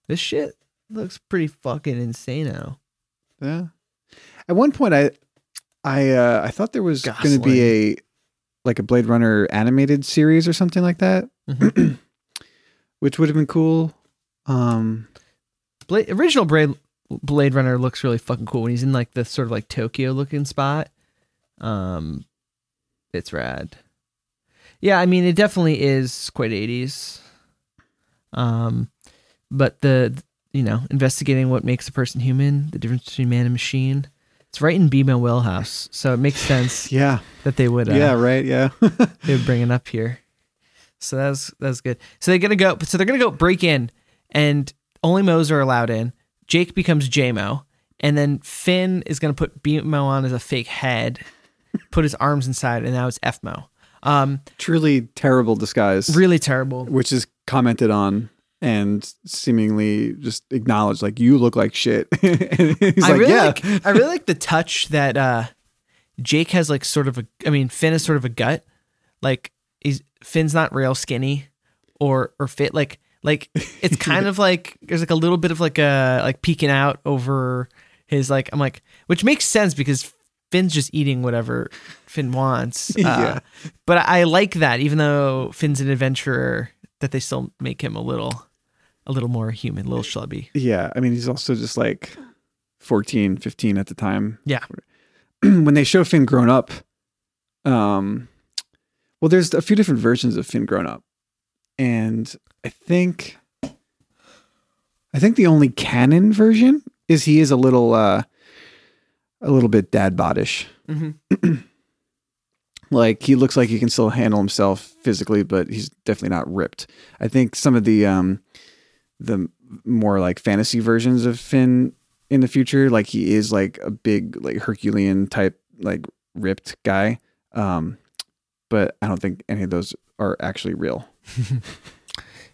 S2: This shit looks pretty fucking insane now.
S1: Yeah. At one point, I, I, uh, I thought there was going to be a, like a Blade Runner animated series or something like that,
S2: Mhm.
S1: which would have been cool. Um,
S2: Blade, original Blade Blade Runner looks really fucking cool when he's in like the sort of like Tokyo looking spot. Um, it's rad. Yeah, I mean it definitely is quite eighties. Um, but the you know investigating what makes a person human, the difference between man and machine. It's right in BMO Wellhouse, so it makes sense
S1: yeah,
S2: that they would uh,
S1: yeah, right, yeah,
S2: they would bring it up here. So that's that's good. So they're gonna go. So they're gonna go break in, and only Mo's are allowed in. Jake becomes JMO, and then Finn is gonna put BMO on as a fake head, put his arms inside, and now it's FMO. Um,
S1: truly terrible disguise,
S2: really terrible.
S1: which is commented on and seemingly just acknowledge like you look like shit. and he's
S2: I
S1: like,
S2: really
S1: yeah,
S2: like I really like the touch that uh Jake has like sort of a I mean Finn is sort of a gut. Like he's Finn's not real skinny or or fit like like it's kind of like there's like a little bit of like a like peeking out over his like I'm like which makes sense because Finn's just eating whatever Finn wants. Uh,
S1: Yeah.
S2: But I like that even though Finn's an adventurer that they still make him a little a little more human, a little schlubby.
S1: yeah. I mean, he's also just like 14, 15 at the time.
S2: Yeah.
S1: when they show Finn grown up, um, well, there's a few different versions of Finn grown up, and I think, I think the only canon version is he is a little, uh, a little bit dad bodish.
S2: Mhm.
S1: Like he looks like he can still handle himself physically, but he's definitely not ripped. I think some of the um, the more like fantasy versions of Finn in the future, like he is like a big like Herculean type like ripped guy. Um, but I don't think any of those are actually real.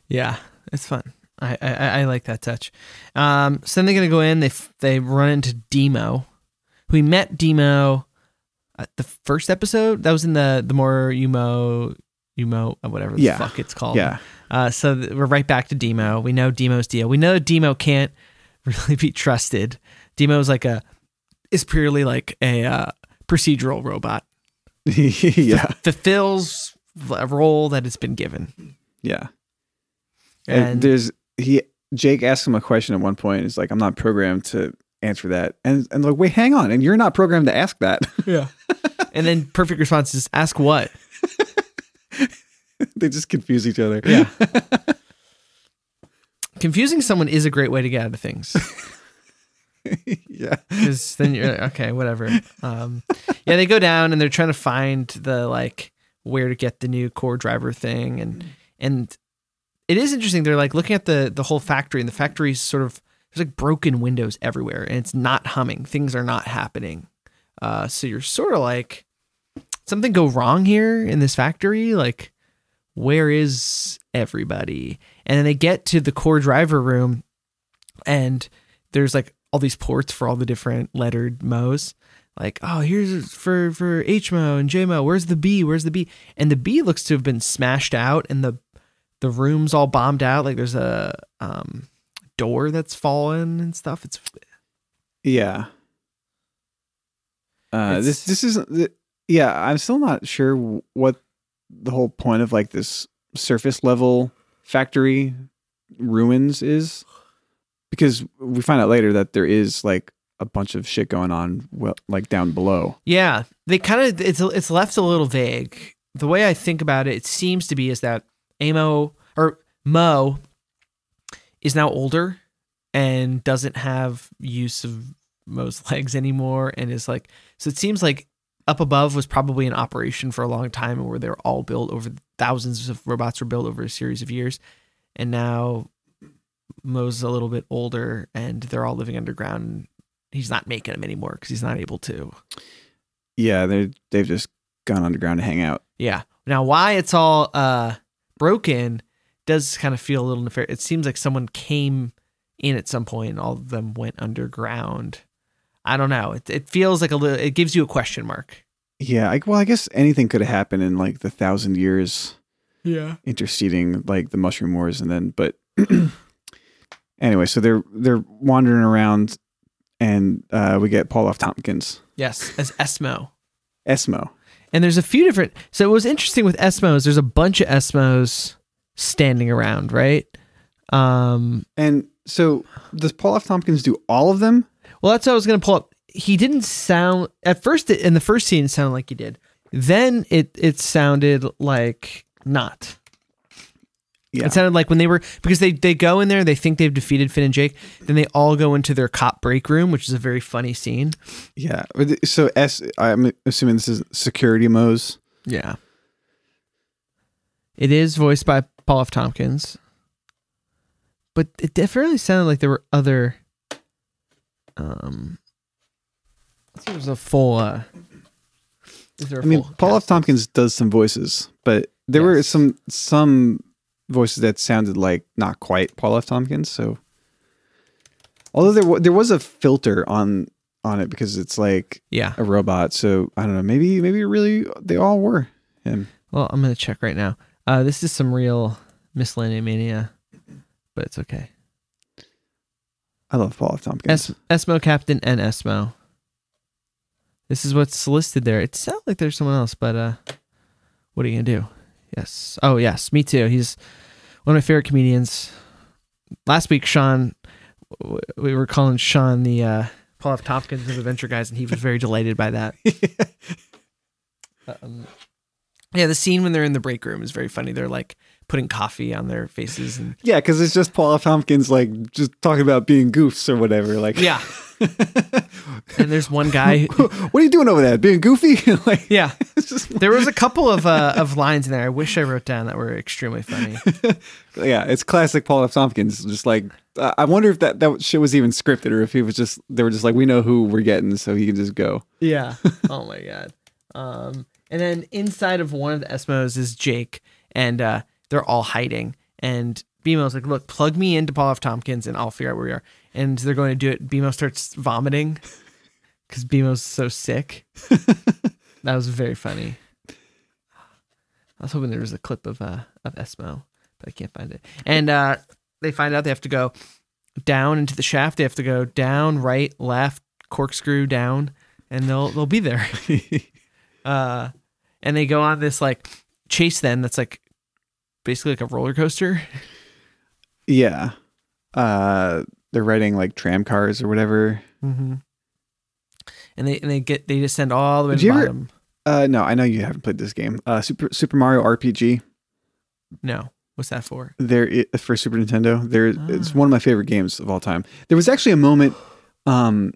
S2: Yeah, it's fun. I, I I like that touch. Um, so then they're gonna go in. They f- they run into Demo. We met Demo at the first episode. That was in the the more Umo Umo uh, whatever the
S1: Yeah.
S2: fuck it's called.
S1: Yeah,
S2: Uh, so th- we're right back to Demo. We know Demo's deal. We know Demo can't really be trusted. Demo's like a is purely like a uh, procedural robot.
S1: yeah,
S2: Fulfills a role that it's been given.
S1: yeah. And,
S2: And
S1: there's he Jake asked him a question at one point. It's like I'm not programmed to answer that, and and like wait, hang on, and you're not programmed to ask that.
S2: yeah. and then perfect response is ask what?
S1: they just confuse each other.
S2: Yeah. Confusing someone is a great way to get out of things.
S1: yeah.
S2: Because then you're like, okay, whatever. Um, yeah, they go down and they're trying to find the like where to get the new core driver thing, and and it is interesting. They're like looking at the the whole factory, and the factory's sort of there's like broken windows everywhere, and it's not humming. Things are not happening. Uh, so you're sort of like something go wrong here in this factory. Like, where is everybody? And then they get to the core driver room, and there's like all these ports for all the different lettered mo's. Like, oh, here's for for HMO and JMO. Where's the B? Where's the B? And the B looks to have been smashed out, and the the room's all bombed out. Like, there's a um door that's fallen and stuff. It's
S1: Yeah. Uh,
S2: It's-
S1: this this isn't. Yeah, I'm still not sure what the whole point of like this surface level factory ruins is, because we find out later that there is like a bunch of shit going on, well, like down below.
S2: Yeah, they kind of it's it's left a little vague. The way I think about it, it seems to be is that Amo or Mo is now older and doesn't have use of Mo's legs anymore, and is like so. It seems like up above was probably in operation for a long time, where they're all built over thousands of robots were built over a series of years, and now Mo's a little bit older, and they're all living underground. He's not making them anymore because he's not able to.
S1: Yeah, they they've just gone underground to hang out.
S2: Yeah. Now, why it's all uh, broken does kind of feel a little nefarious. It seems like someone came in at some point and all of them went underground. I don't know. It, it feels like a little, it gives you a question mark.
S1: Yeah, I, well, I guess anything could have happened in like the thousand years
S2: Yeah.
S1: interceding, like the Mushroom Wars, and then. But anyway, so they're they're wandering around, and uh, we get Paul F. Tompkins,
S2: Yes. As Esmo.
S1: Esmo.
S2: And there's a few different. So what was interesting with Esmos, there's a bunch of Esmos standing around, right? Um,
S1: And so, does Paul F. Tompkins do all of them?
S2: Well, that's what I was going to pull up. He didn't sound at first it, in the first scene. It sounded like he did. Then it it sounded like not.
S1: Yeah.
S2: It sounded like when they were because they they go in there, they think they've defeated Finn and Jake. Then they all go into their cop break room, which is a very funny scene.
S1: Yeah. So S. I'm assuming this is security Mo's.
S2: Yeah, it is voiced by Paul F. Tompkins, but it definitely sounded like there were other. Um, let's see if there's a full. Uh, is there a
S1: I mean,
S2: full
S1: Paul F. Tompkins does some voices, but there were some some voices that sounded like not quite Paul F. Tompkins. So, although there wa- there was a filter on on it because it's like
S2: Yeah.
S1: a robot. So I don't know. Maybe maybe really they all were him.
S2: Well, I'm gonna check right now. Uh, this is some real miscellaneous mania, but it's okay.
S1: I love Paul F. Tompkins.
S2: Es- Esmo Captain and Esmo. This is what's listed there. It sounds like there's someone else, but uh, what are you gonna do? Yes. Oh yes, me too. He's one of my favorite comedians. Last week, Sean, we were calling Sean the uh, Paul F. Tompkins of Adventure Guys, and he was very delighted by that. um, yeah, the scene when they're in the break room is very funny. They're like putting coffee on their faces and
S1: yeah, because it's just Paul F. Tompkins like just talking about being goofs or whatever. Like,
S2: yeah. and there's one guy.
S1: what are you doing over there? Being goofy? like,
S2: Yeah,
S1: just
S2: there was a couple of uh, of lines in there. I wish I wrote down that were extremely funny.
S1: yeah, it's classic Paul F. Tompkins. Just like uh, I wonder if that that shit was even scripted or if he was just they were just like we know who we're getting, so he can just go.
S2: Yeah. Oh my god. Um, and then inside of one of the Esmos is Jake, and uh, they're all hiding. And BMO's like, "Look, plug me into Paul F. Tompkins, and I'll figure out where we are." And they're going to do it. BMO starts vomiting because BMO's so sick. that was very funny. I was hoping there was a clip of uh of Esmo, but I can't find it. And uh, they find out they have to go down into the shaft. They have to go down, right, left, corkscrew down, and they'll they'll be there. uh, and they go on this like chase then that's like basically like a roller coaster.
S1: Yeah, uh, they're riding like tram cars or whatever.
S2: Mm-hmm. And they and they get they descend all the way
S1: Did
S2: to the
S1: you ever-
S2: bottom.
S1: Uh, no, I know you haven't played this game. Uh, Super Super Mario RPG.
S2: No, what's that for?
S1: There for Super Nintendo. There, it's
S2: Ah.
S1: one of my favorite games of all time. There was actually a moment, um,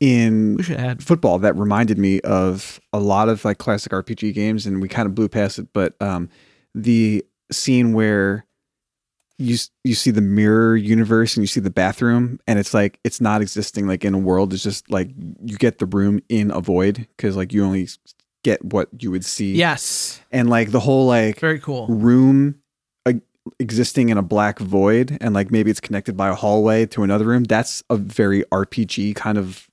S1: in
S2: We should add.
S1: football that reminded me of a lot of like classic RPG games, and we kind of blew past it. But um, the scene where you you see the mirror universe and you see the bathroom, and it's like it's not existing like in a world. It's just like you get the room in a void because like you only get what you would see.
S2: Yes,
S1: and like the whole like
S2: very cool.
S1: room uh, existing in a black void and like maybe it's connected by a hallway to another room that's a very rpg kind of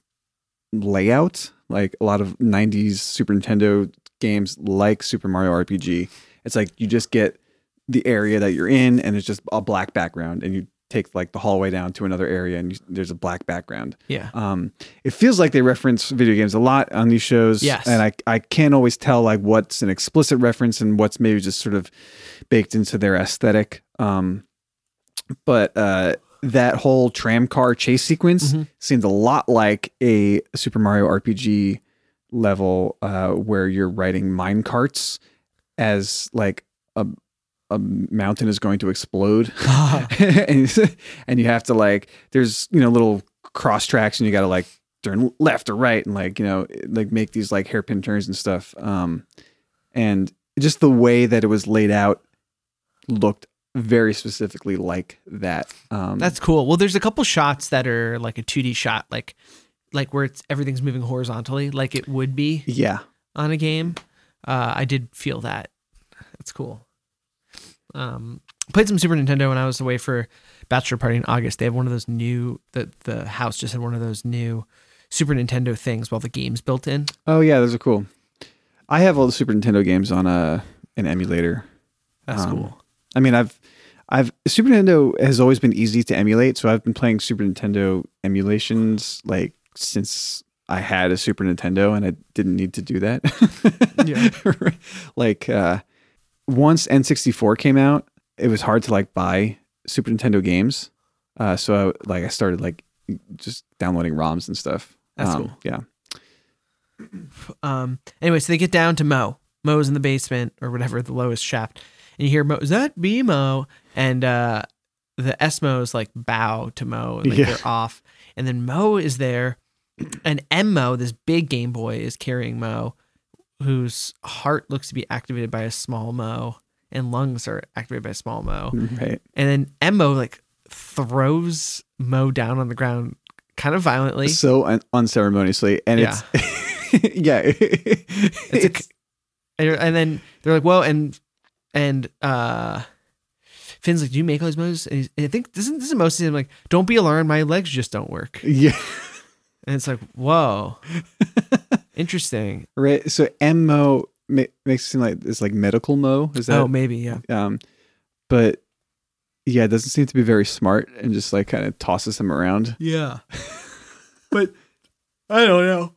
S1: layout like a lot of 90s super nintendo games like super mario rpg it's like you just get the area that you're in and it's just a black background and you take like the hallway down to another area and you, there's a black background
S2: Yeah,
S1: um, it feels like they reference video games a lot on these shows.
S2: Yes.
S1: And I, I can't always tell like what's an explicit reference and what's maybe just sort of baked into their aesthetic. Um, but uh, that whole tram car chase sequence
S2: Mhm.
S1: seemed a lot like a Super Mario RPG level uh, where you're riding mine carts as like a a mountain is going to explode and, and you have to like there's you know little cross tracks and you got to like turn left or right and like you know like make these like hairpin turns and stuff um and just the way that it was laid out looked very specifically like that um
S2: That's cool. Well, there's a couple shots that are like a 2D shot, like like where it's everything's moving horizontally, like it would be
S1: yeah
S2: on a game. Uh, I did feel that. That's cool. Um, played some Super Nintendo when I was away for bachelor party in August. They have one of those new. The the house just had one of those new Super Nintendo things, while the games built in.
S1: oh yeah those are cool i have all the super nintendo games on a an emulator
S2: That's
S1: Um,
S2: cool.
S1: I mean, I've, I've Super Nintendo has always been easy to emulate, so I've been playing Super Nintendo emulations like since I had a Super Nintendo, and I didn't need to do that.
S2: Yeah.
S1: like uh, once N64 came out, it was hard to like buy Super Nintendo games, uh, so I, like I started like just downloading ROMs and stuff.
S2: That's
S1: Um,
S2: cool.
S1: Yeah,
S2: Um. Anyway, so they get down to Mo. Mo's in the basement or whatever, the lowest shaft, and you hear Mo. Is that B Mo? And uh, the Esmos like bow to Mo and like
S1: Yeah.
S2: they're off. And then Mo is there, and M Mo, this big Game Boy, is carrying Mo, whose heart looks to be activated by a small Mo, and lungs are activated by a small Mo.
S1: right.
S2: And then M Mo like throws Mo down on the ground, kind of violently.
S1: So un- unceremoniously, and
S2: Yeah.
S1: it's yeah,
S2: It's a, and, then they're like, "Well," and and uh, Finn's like, "Do you make all these moves?" And I think this is this is mostly him like, "Don't be alarmed, my legs just don't work."
S1: yeah.
S2: And it's like, "Whoa, interesting."
S1: Right. So MO ma- makes it seem like it's like medical mo. Is that?
S2: oh, maybe yeah.
S1: um, but yeah, it doesn't seem to be very smart and just like kind of tosses him around.
S2: Yeah, but I don't know.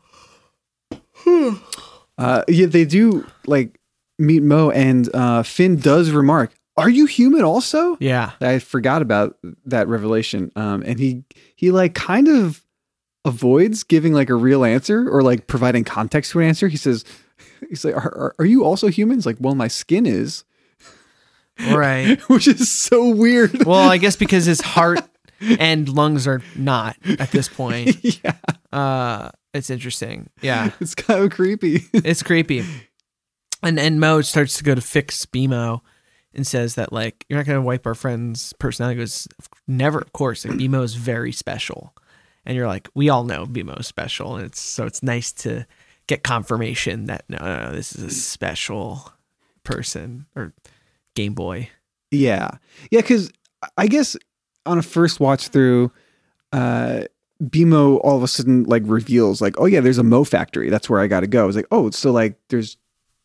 S1: Uh, yeah, they do like meet Mo, and uh, Finn does remark, "Are you human also?"
S2: Yeah,
S1: I forgot about that revelation. Um, and he he like kind of avoids giving like a real answer or like providing context to an answer. He says, "He's like, are, are, are you also humans? Like, "Well, my skin is,"
S2: right.
S1: which is so weird.
S2: Well, I guess because his heart and lungs are not at this point.
S1: yeah,
S2: Uh, it's interesting. Yeah.
S1: it's kind of creepy.
S2: it's creepy. And and Mo starts to go to fix BMO and says that like you're not gonna wipe our friend's personality. He goes never, of course. Like BMO is very special, and you're like we all know BMO is special, and it's so it's nice to get confirmation that no, no, no this is a special person or Game Boy.
S1: Yeah. Yeah, because I guess on a first watch through, uh BMO all of a sudden like reveals like, oh yeah, there's a Mo factory. That's where I gotta go. It's like, oh, so like there's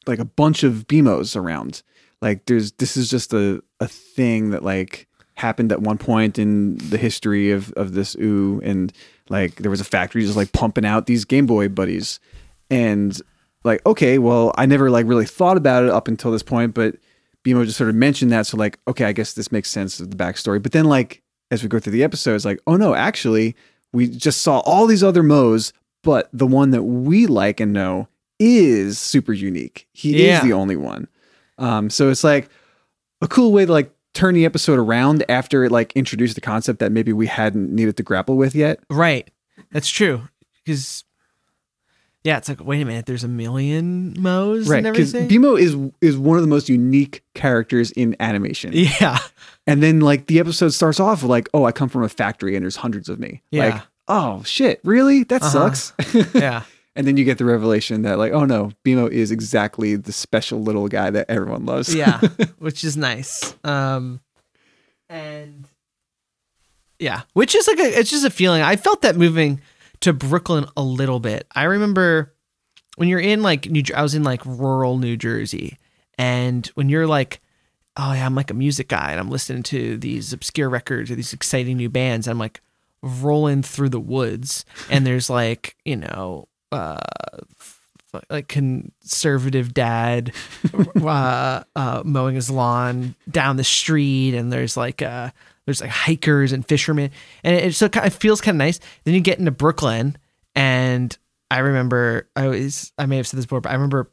S1: like a bunch of BMOs around. Like there's this is just a, a thing that like happened at one point in the history of, of this ooh and like there was a factory just like pumping out these Game Boy buddies. And like, okay, well, I never like really thought about it up until this point, but BMO just sort of mentioned that. So like, okay, I guess this makes sense of the backstory. But then like as we go through the episode, it's like, oh no, actually, we just saw all these other Mo's, but the one that we like and know is super unique. He
S2: Yeah.
S1: is the only one. Um, so it's like a cool way to like turn the episode around after it like introduced the concept that maybe we hadn't needed to grapple with yet.
S2: Right. That's true. Because yeah, it's like wait a minute. There's a million Mo's
S1: Right.
S2: and
S1: Because
S2: everything.
S1: BMO is is one of the most unique characters in animation.
S2: yeah.
S1: And then like the episode starts off with like, oh, I come from a factory and there's hundreds of me.
S2: Yeah.
S1: Like, oh shit, really? That
S2: Uh-huh.
S1: sucks.
S2: Yeah.
S1: And then you get the revelation that like, oh no, BMO is exactly the special little guy that everyone loves.
S2: yeah, which is nice. Um, and yeah, which is like a it's just a feeling. I felt that moving to Brooklyn a little bit. I remember when you're in like New, I was in like rural New Jersey, and when you're like, oh yeah, I'm like a music guy, and I'm listening to these obscure records or these exciting new bands. I'm like rolling through the woods, and there's like you know. Uh, like conservative dad uh, uh, mowing his lawn down the street, and there's like uh, there's like hikers and fishermen, and it, so it kind of feels kind of nice. Then you get into Brooklyn, and I remember I always I may have said this before, but I remember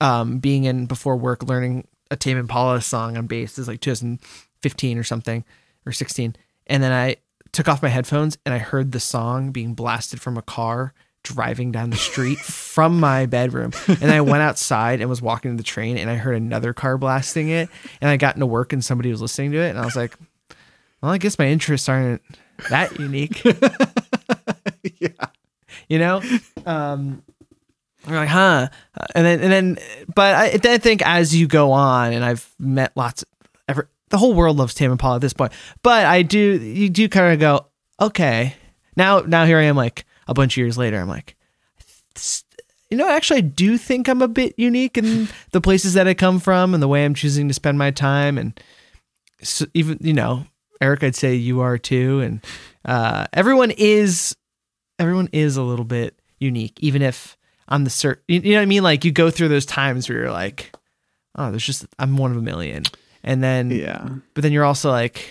S2: um, being in before work learning a Tame Impala song on bass. Is like 2015 or something or 16, and then I took off my headphones and I heard the song being blasted from a car driving down the street from my bedroom. And I went outside and was walking to the train and I heard another car blasting it. And I got into work and somebody was listening to it. And I was like, well, I guess my interests aren't that unique.
S1: yeah.
S2: you know um you're like huh and then and then but I, then I think as you go on and i've met lots of ever the whole world loves Tame Impala at this point but i do you do kind of go okay now now here i am like a bunch of years later i'm like you know actually i do think i'm a bit unique in the places that i come from and the way i'm choosing to spend my time and so even you know eric i'd say you are too and uh everyone is everyone is a little bit unique, even if I'm the cert. You you know what I mean? Like you go through those times where you're like, oh, there's just I'm one of a million, and then
S1: Yeah.
S2: but then you're also like,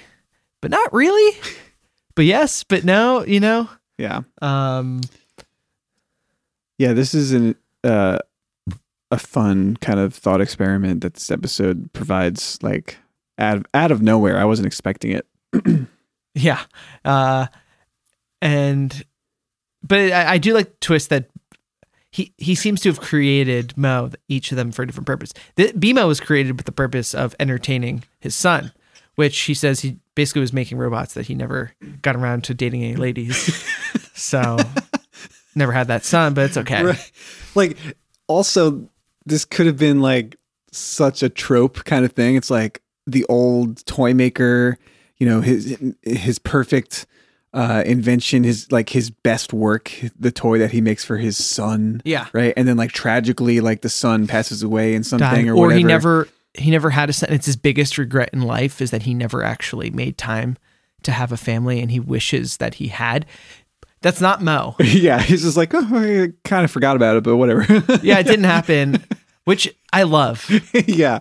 S2: but not really, but yes, but no, you know.
S1: Yeah.
S2: Um,
S1: Yeah, this is an uh, a fun kind of thought experiment that this episode provides. Like out of, out of nowhere, I wasn't expecting it.
S2: yeah, uh, and but I, I do like the twist that. He, he seems to have created Mo, each of them for a different purpose. The, BMO was created with the purpose of entertaining his son, which he says he basically was making robots that he never got around to dating any ladies. so never had that son, but it's okay.
S1: Right. Like, also, this could have been like such a trope kind of thing. It's like the old toy maker, you know, his his perfect uh, invention, his like his best work, the toy that he makes for his son.
S2: Yeah.
S1: Right. And then like tragically, like the son passes away in something
S2: Died.
S1: or
S2: or
S1: whatever.
S2: he never he never had a son. It's his biggest regret in life is that he never actually made time to have a family, and he wishes that he had. That's not Mo.
S1: yeah. He's just like, oh, I kind of forgot about it, but whatever.
S2: Yeah, it didn't happen, which I love.
S1: yeah.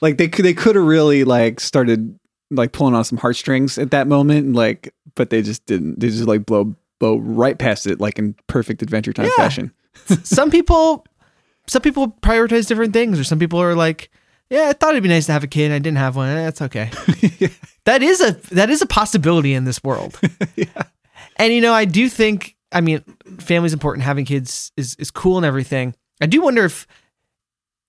S1: Like they could they could have really like started like pulling on some heartstrings at that moment, like, but they just didn't. They just like blow blow right past it, like in perfect Adventure Time
S2: Yeah.
S1: fashion.
S2: Some people, some people prioritize different things, or some people are like, "Yeah, I thought it'd be nice to have a kid. I didn't have one. Eh, That's okay." That is a that is a possibility in this world. And you know, I do think, I mean, family's important. Having kids is is cool and everything. I do wonder if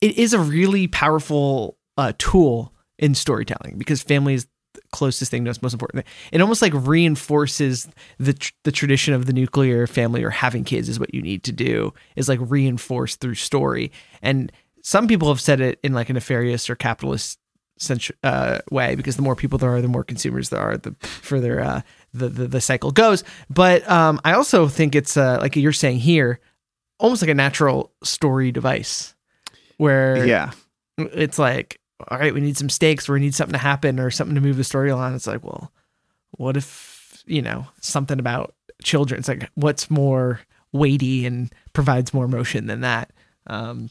S2: it is a really powerful uh, tool in storytelling because family is the closest thing to us, most important. It almost like reinforces the tr- the tradition of the nuclear family or having kids is what you need to do is like reinforced through story. And some people have said it in like a nefarious or capitalist centr- uh, way because the more people there are, the more consumers there are, the further uh, the, the the cycle goes. But um, I also think it's uh, like you're saying here, almost like a natural story device, where
S1: Yeah.
S2: it's like, all right, we need some stakes, or we need something to happen, or something to move the story along. It's like, well, what if you know something about children? It's like, what's more weighty and provides more emotion than that? Um,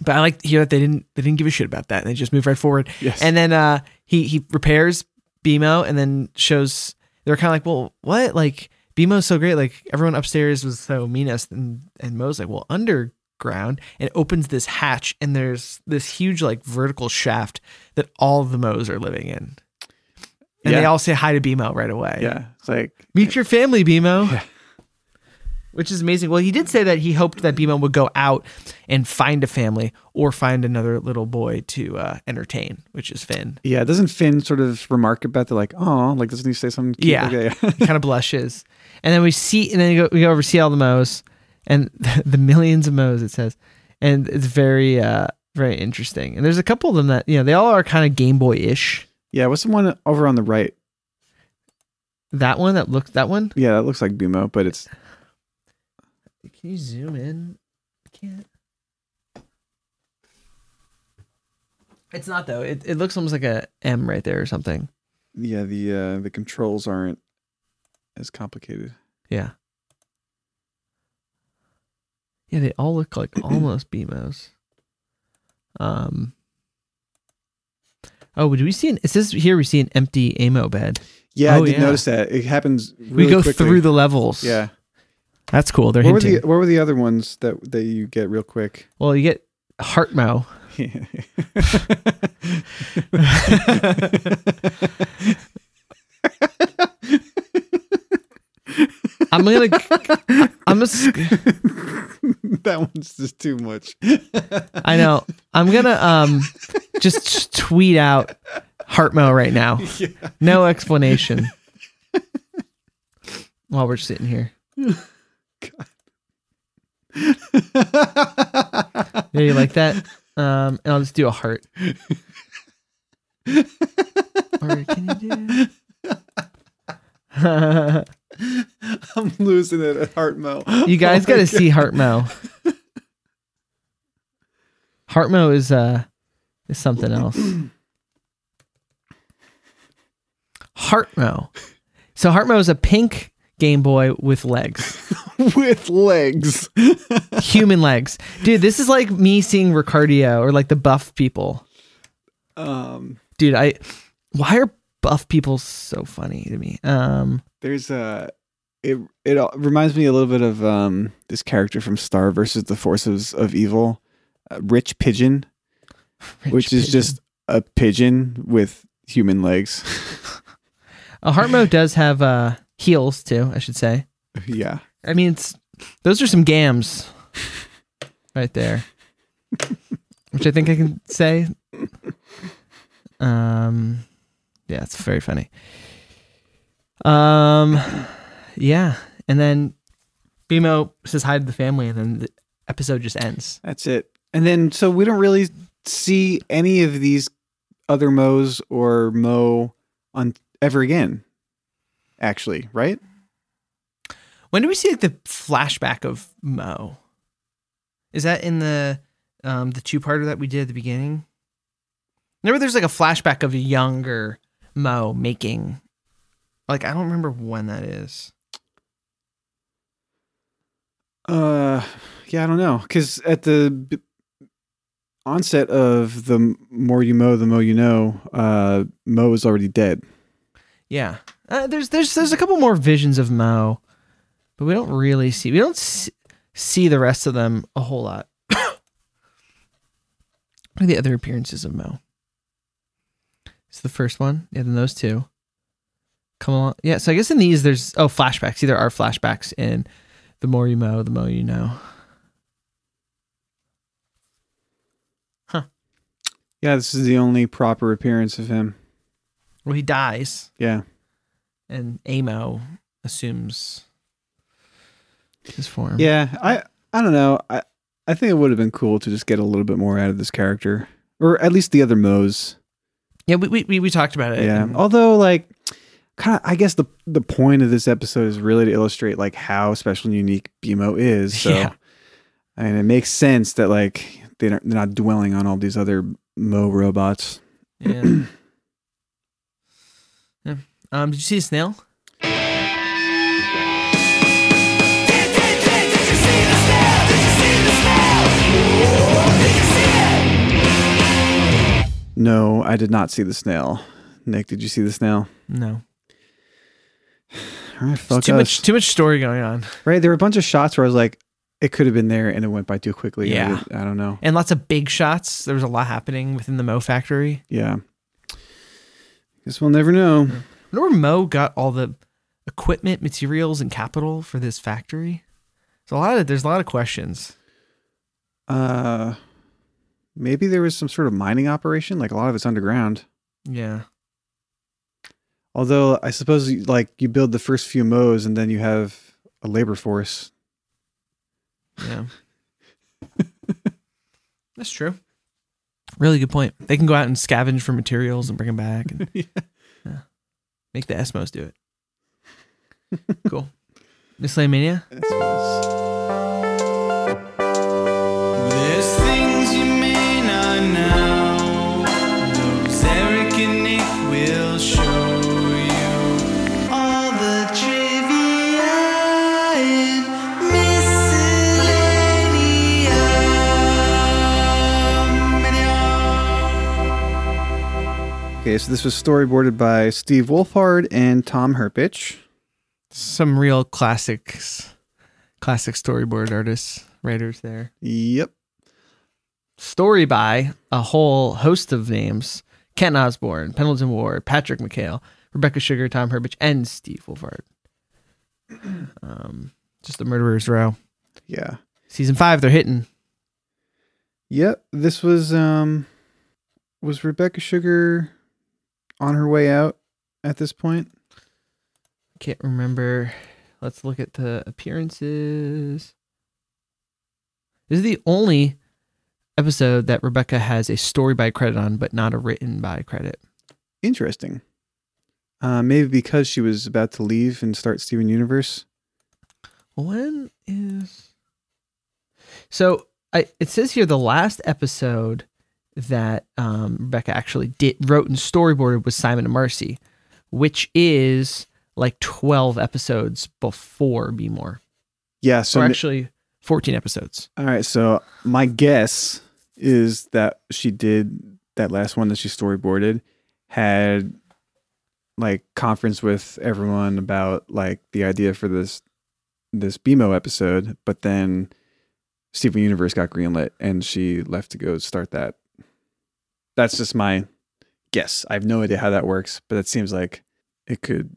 S2: but I like to hear that they didn't they didn't give a shit about that. and They just moved right forward.
S1: Yes.
S2: And then uh, he he repairs BMO and then shows they're kind of like, well, what? Like BMO's so great. Like everyone upstairs was so mean to us, and and Mo's like, well, underground, and it opens this hatch, and there's this huge like vertical shaft that all the Mo's are living in. And they all say hi to BMO right away.
S1: Yeah. It's like
S2: Meet your family, BMO.
S1: Yeah.
S2: Which is amazing. Well, he did say that he hoped that BMO would go out and find a family or find another little boy to uh, entertain, which is Finn.
S1: yeah. Doesn't Finn sort of remark about the like, oh, like doesn't he say something? Cute?
S2: Yeah.
S1: Okay, yeah.
S2: He kind of blushes. And then we see, and then we go, we go over see all the Mo's and the millions of Mo's, it says. And it's very, uh, very interesting. And there's a couple of them that, you know, they all are kind of Game Boy ish.
S1: yeah. What's the one over on the right?
S2: That one that looks, that one.
S1: Yeah, that looks like BMO, but it's
S2: Can you zoom in? I can't. It's not though. It, it looks almost like a M right there or something.
S1: yeah. The uh the controls aren't as complicated.
S2: Yeah. Yeah, they all look like almost BMOs. Um. Oh, do we see an? It says here we see an empty AMO bed.
S1: Yeah,
S2: Oh,
S1: I did
S2: yeah.
S1: notice that. It happens.
S2: we go
S1: quickly.
S2: through the levels.
S1: Yeah.
S2: That's cool. They're
S1: What were
S2: hinting.
S1: the What were the other ones that that you get real quick?
S2: well, you get Heartmo. I'm gonna. I'm gonna.
S1: that one's just too much.
S2: I know. I'm gonna um just tweet out Heartmo right now. No explanation. While we're sitting here. Yeah, you like that? Um, and I'll just do a heart. or can you do?
S1: I'm losing it at Heartmo.
S2: You guys got to see Heartmo. Heartmo is uh is something else. Heartmo. So Heartmo is a pink Game Boy with legs,
S1: with legs.
S2: human legs. Dude, this is like me seeing Ricardio or like the buff people.
S1: Um,
S2: Dude, I why are buff people so funny to me? Um
S1: there's a. It it reminds me a little bit of um this character from Star versus the Forces of Evil, uh, Rich Pigeon, which is just a pigeon with human legs.
S2: a Heartmo does have uh heels too, I should say.
S1: yeah.
S2: I mean, it's those are some gams right there, which I think I can say. Um, yeah, it's very funny. Um, yeah, and then BMO says hi to the family, and then the episode just ends.
S1: That's it. And then so we don't really see any of these other Moes or Mo on ever again. Actually, right?
S2: When do we see like the flashback of Mo? Is that in the um the two parter that we did at the beginning? Remember, there's like a flashback of a younger Mo making. Like I don't remember when that is.
S1: Uh, yeah, I don't know, because at the b- onset of the more you Moe, the more you know, uh, Mo is already dead.
S2: Yeah, uh, there's there's there's a couple more visions of Mo, but we don't really see we don't see, see the rest of them a whole lot. what are the other appearances of Mo? It's the first one. Yeah, then those two. Come along. Yeah, so I guess in these there's oh flashbacks. See, there are flashbacks in the more you Moe, the more you know. Huh.
S1: Yeah, this is the only proper appearance of him.
S2: Well, he dies,
S1: Yeah,
S2: and Amo assumes his form.
S1: yeah. I I don't know. I I think it would have been cool to just get a little bit more out of this character, or at least the other Moes.
S2: yeah. We we we talked about it.
S1: Yeah.
S2: and-
S1: Although, like, kind of, I guess the the point of this episode is really to illustrate like how special and unique BMO is. So,
S2: Yeah.
S1: I mean, it makes sense that like they they're not dwelling on all these other Mo robots.
S2: Yeah. Um, did you see a snail?
S1: No, I did not see the snail. Nick, did you see the snail?
S2: No.
S1: All right, fuck
S2: too
S1: us.
S2: much too much story going on.
S1: Right, there were a bunch of shots where I was like, it could have been there, and it went by too quickly. I
S2: Yeah.
S1: did- I, don't know.
S2: And lots of big shots. There was a lot happening within the Mo factory.
S1: Yeah, guess we'll never know.
S2: I where Mo got all the equipment, materials, and capital for this factory. So a lot of there's a lot of questions.
S1: Uh, maybe there was some sort of mining operation. Like a lot of it's underground.
S2: Yeah.
S1: Although I suppose like you build the first few mows and then you have a labor force.
S2: Yeah. That's true. Really good point. They can go out and scavenge for materials and bring them back and
S1: Yeah.
S2: Make the Esmos do it. cool. Miscellaneous?
S4: There's
S1: Okay, so this was storyboarded by Steve Wolfhard and Tom Herpich.
S2: Some real classics, classic storyboard artists, writers there.
S1: Yep.
S2: Story by a whole host of names Ken Osborne, Pendleton Ward, Patrick McHale, Rebecca Sugar, Tom Herpich, and Steve Wolfhard. Um, just the murderer's row.
S1: Yeah.
S2: Season five, they're hitting.
S1: Yep. This was um was Rebecca Sugar on her way out at this point?
S2: I can't remember. Let's look at the appearances. This is the only episode that Rebecca has a story by credit on, but not a written by credit.
S1: Interesting. Uh, maybe because she was about to leave and start Steven Universe.
S2: When is so? I it says here the last episode that um, Rebecca actually did wrote and storyboarded was Simon and Marcy, which is like twelve episodes before Be More,
S1: Yeah. So
S2: or actually fourteen episodes.
S1: all right. So my guess is that she did that last one that she storyboarded had like conference with everyone about like the idea for this this BMO episode, but then Steven Universe got greenlit and she left to go start that. That's just my guess. I have no idea how that works, but it seems like it could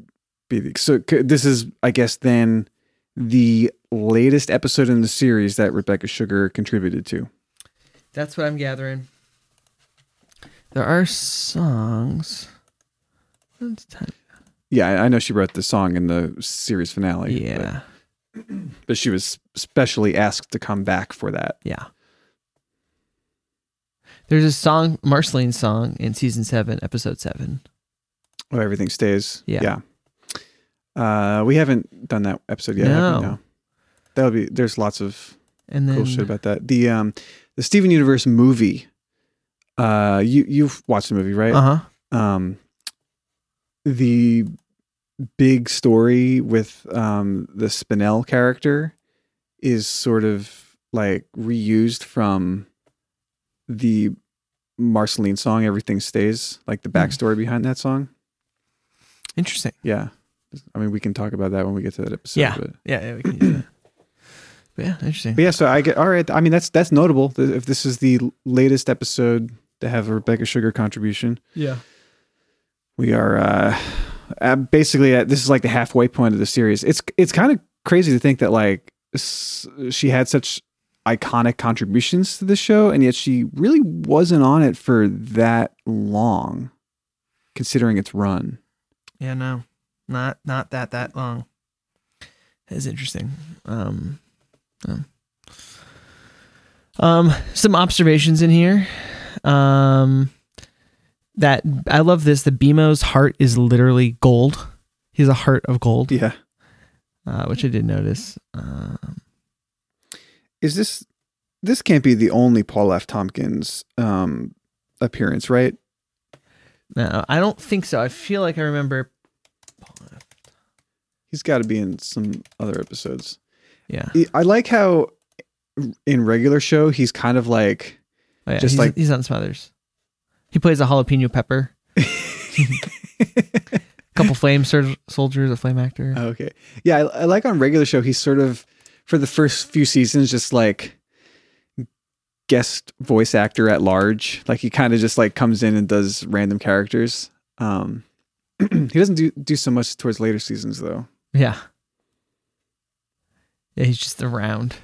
S1: be the, so. Could, this is, I guess, then the latest episode in the series that Rebecca Sugar contributed to.
S2: That's what I'm gathering. There are songs.
S1: Yeah, I know she wrote the song in the series finale. but-
S2: Yeah,
S1: but, she was specially asked to come back for that.
S2: yeah. There's a song, Marceline's song, in season seven, episode seven.
S1: Oh, everything stays.
S2: Yeah.
S1: Yeah. Uh, we haven't done that episode yet.
S2: No.
S1: no. That'll be. There's lots of
S2: And then
S1: cool shit about that. The um, the Steven Universe movie. Uh, you you've watched the movie, right?
S2: uh huh.
S1: um the big story with um the Spinell character is sort of like reused from the Marceline song Everything Stays, like the
S2: Hmm.
S1: backstory behind that song.
S2: Interesting.
S1: Yeah. I mean we can talk about that when we get to that episode.
S2: Yeah.
S1: But,
S2: Yeah, yeah, we can use that. But yeah, interesting.
S1: but yeah, so I get all right. I mean that's that's notable if this is the latest episode to have a Rebecca Sugar contribution.
S2: Yeah.
S1: we are uh, uh basically at, this is like the halfway point of the series it's it's kind of crazy to think that like she had such iconic contributions to the show and yet she really wasn't on it for that long considering its run
S2: Yeah, no, not not that that long. Is interesting. Um, um, um, some observations in here. Um, that I love this. The BMO's heart is literally gold. He's a heart of gold,
S1: yeah
S2: uh, which I did notice. Um,
S1: is this this can't be the only paul f tompkins um appearance right
S2: no, I don't think so. I feel like I remember.
S1: he's got to be in some other episodes
S2: Yeah,
S1: i like how in regular show he's kind of like
S2: oh, yeah
S1: Just
S2: he's,
S1: like-
S2: he's on Smothers. He plays a jalapeno pepper. A couple flame soldiers, a flame actor.
S1: Okay. Yeah, I, I like on regular show he's sort of for the first few seasons just like guest voice actor at large. Like he kind of just like comes in and does random characters. Um he doesn't do do so much towards later seasons though.
S2: Yeah. Yeah, he's just around.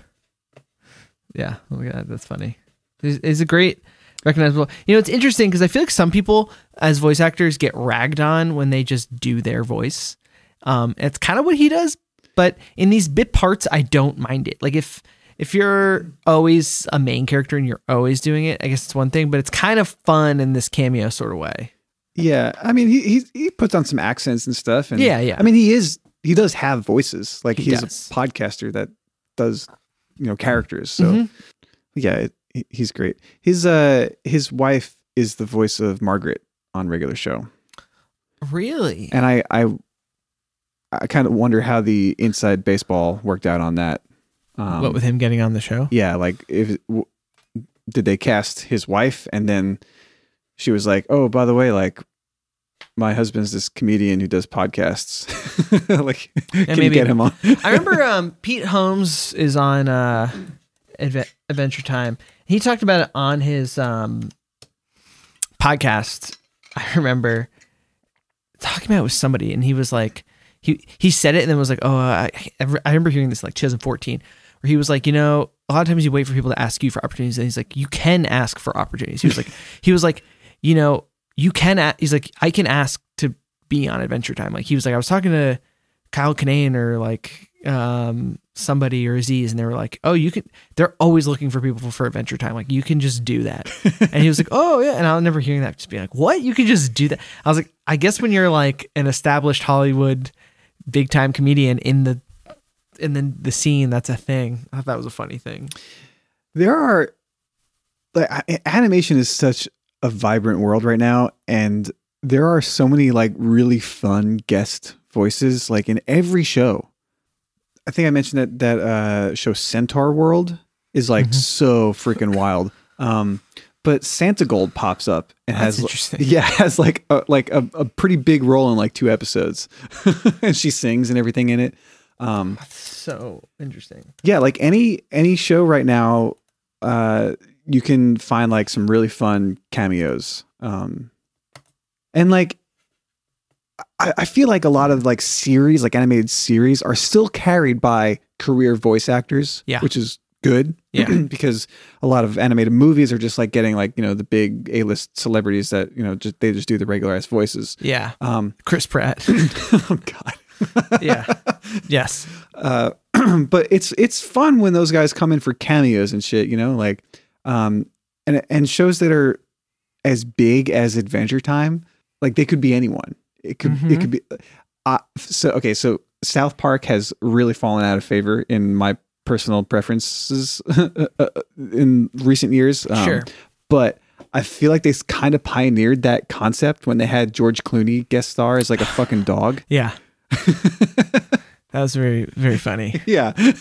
S2: Yeah, oh god, that's funny. He's a great recognizable. You know, it's interesting because I feel like some people as voice actors get ragged on when they just do their voice. Um, it's kind of what he does, but in these bit parts, I don't mind it. Like if if you're always a main character and you're always doing it, I guess it's one thing, but it's kind of fun in this cameo sort of way.
S1: Yeah, I mean he he he puts on some accents and stuff and
S2: Yeah, yeah.
S1: I mean he is he does have voices. Like
S2: He
S1: he's
S2: does.
S1: a podcaster that does you know characters. So
S2: Mhm.
S1: yeah, it, he's great. His uh his wife is the voice of Margaret on regular show.
S2: Really?
S1: and I I I kind of wonder how the inside baseball worked out on that. Um,
S2: what with him getting on the show?
S1: yeah, like if w- did they cast his wife and then she was like, "Oh, by the way, like my husband's this comedian who does podcasts. like, can you
S2: maybe-
S1: get him on?"
S2: I remember um, Pete Holmes is on uh, Adve- Adventure Time. He talked about it on his um, podcast. I remember talking about it with somebody, and he was like, he he said it and then was like, oh, I, I remember hearing this in, like 2014, where he was like, you know, a lot of times you wait for people to ask you for opportunities, and he's like, you can ask for opportunities. He was like, he was like, you know, you can. A-, he's like, I can ask to be on Adventure Time. Like he was like, I was talking to Kyle Kinane or like um somebody or Aziz and they were like, "Oh, you can they're always looking for people for Adventure Time. Like you can just do that." and he was like, "Oh, yeah." And I was never hearing that just being like, "What? You can just do that?" I was like, "I guess when you're like an established Hollywood big time comedian in the in the the scene, that's a thing." I thought that was a funny thing.
S1: There are like animation is such a vibrant world right now and there are so many like really fun guest voices like in every show. I think I mentioned that that uh show Centaur World is like so freaking wild. Um but Santigold pops up and
S2: That's
S1: has
S2: interesting.
S1: yeah, has like a, like a, a pretty big role in like two episodes. and she sings and everything in it. Um
S2: So interesting.
S1: yeah like any any show right now uh you can find like some really fun cameos um and like I, I feel like a lot of like series like animated series are still carried by career voice actors
S2: Yeah.
S1: which is good
S2: Yeah.
S1: because a lot of animated movies are just like getting like you know the big a-list celebrities that you know just they just do the regular ass voices
S2: Yeah.
S1: um
S2: Chris Pratt.
S1: oh god
S2: yeah. Yes.
S1: uh, but it's it's fun when those guys come in for cameos and shit, you know, like um and and shows that are as big as Adventure Time, like they could be anyone. It could it
S2: Mhm.
S1: could be uh, so okay, so South Park has really fallen out of favor in my personal preferences uh, in recent years. Um,
S2: Sure.
S1: But I feel like they kind of pioneered that concept when they had George Clooney guest star as like a fucking dog.
S2: Yeah. that was very very funny.
S1: Yeah.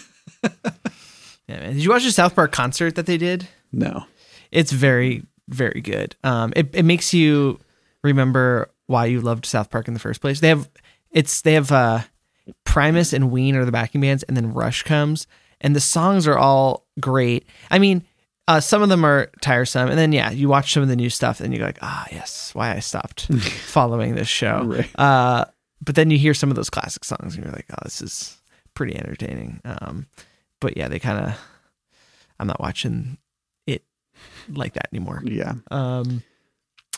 S2: Yeah, man. Did you watch the South Park concert that they did?
S1: No.
S2: It's very, very good. Um, it, it makes you remember why you loved South Park in the first place. They have it's they have uh Primus and Ween are the backing bands, and then Rush comes, and the songs are all great. I mean, uh, some of them are tiresome, and then yeah, you watch some of the new stuff, and you're like, ah, yes, why I stopped following this show.
S1: Right.
S2: Uh, but then you hear some of those classic songs, and you're like, oh, this is pretty entertaining. Um, but yeah, they kind of, I'm not watching it like that anymore.
S1: Yeah.
S2: Um,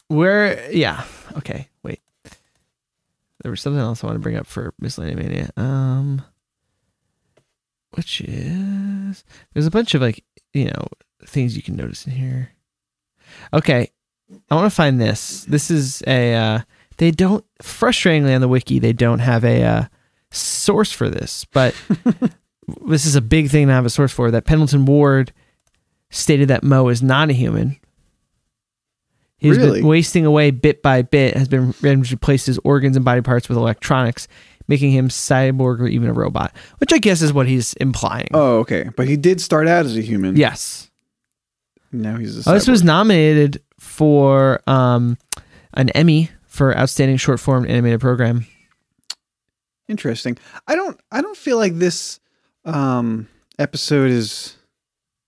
S2: where, yeah, okay, wait. There was something else I want to bring up for Miscellaneous Mania. Um, which is there's a bunch of like you know things you can notice in here. Okay, I want to find this. This is a uh, they don't frustratingly on the wiki they don't have a uh, source for this, but this is a big thing to have a source for. That Pendleton Ward stated that Moe is not a human. He's
S1: Really?
S2: been wasting away bit by bit, has been replaced his organs and body parts with electronics, making him cyborg or even a robot, which I guess is what he's implying.
S1: Oh, okay. But he did start out as a human.
S2: Yes.
S1: Now he's a
S2: Oh, this was nominated for um, an Emmy for outstanding short form animated program.
S1: interesting. I don't I don't feel like this um episode is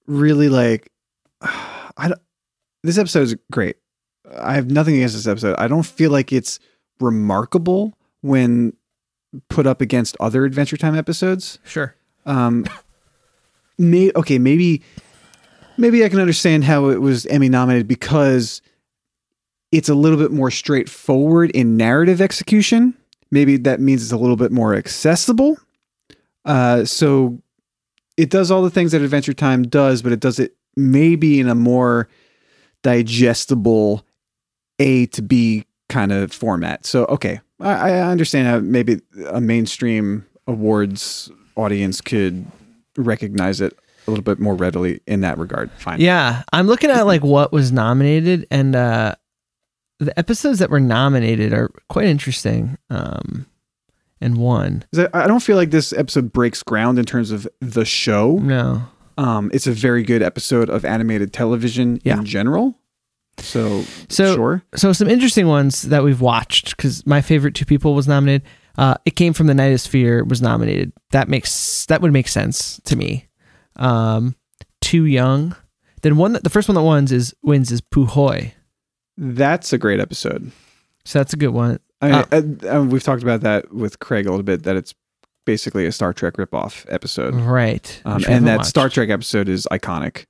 S1: really like I don't, this episode is great. I have nothing against this episode. I don't feel like it's remarkable when put up against other Adventure Time episodes.
S2: Sure.
S1: Um, may okay, maybe maybe I can understand how it was Emmy nominated because it's a little bit more straightforward in narrative execution. Maybe that means it's a little bit more accessible. Uh, so it does all the things that Adventure Time does, but it does it maybe in a more digestible A to B kind of format. So okay, I, I understand how maybe a mainstream awards audience could recognize it a little bit more readily in that regard. Fine.
S2: Yeah, I'm looking at like what was nominated, and uh, the episodes that were nominated are quite interesting. Um, and one,
S1: I don't feel like this episode breaks ground in terms of the show.
S2: no,
S1: Um, it's a very good episode of animated television
S2: Yeah.
S1: in general. So,
S2: So-
S1: sure.
S2: so some interesting ones that we've watched because my favorite two people was nominated. Uh, it came from the Nightosphere was nominated. That makes that would make sense to me. Um, too young. Then one that the first one that wins is wins is Puhoy.
S1: That's a great episode.
S2: So that's a good one.
S1: I mean, uh, uh, we've talked about that with Craig a little bit. That it's basically a Star Trek ripoff episode,
S2: Right.
S1: um, and that
S2: watched.
S1: Star Trek episode is iconic.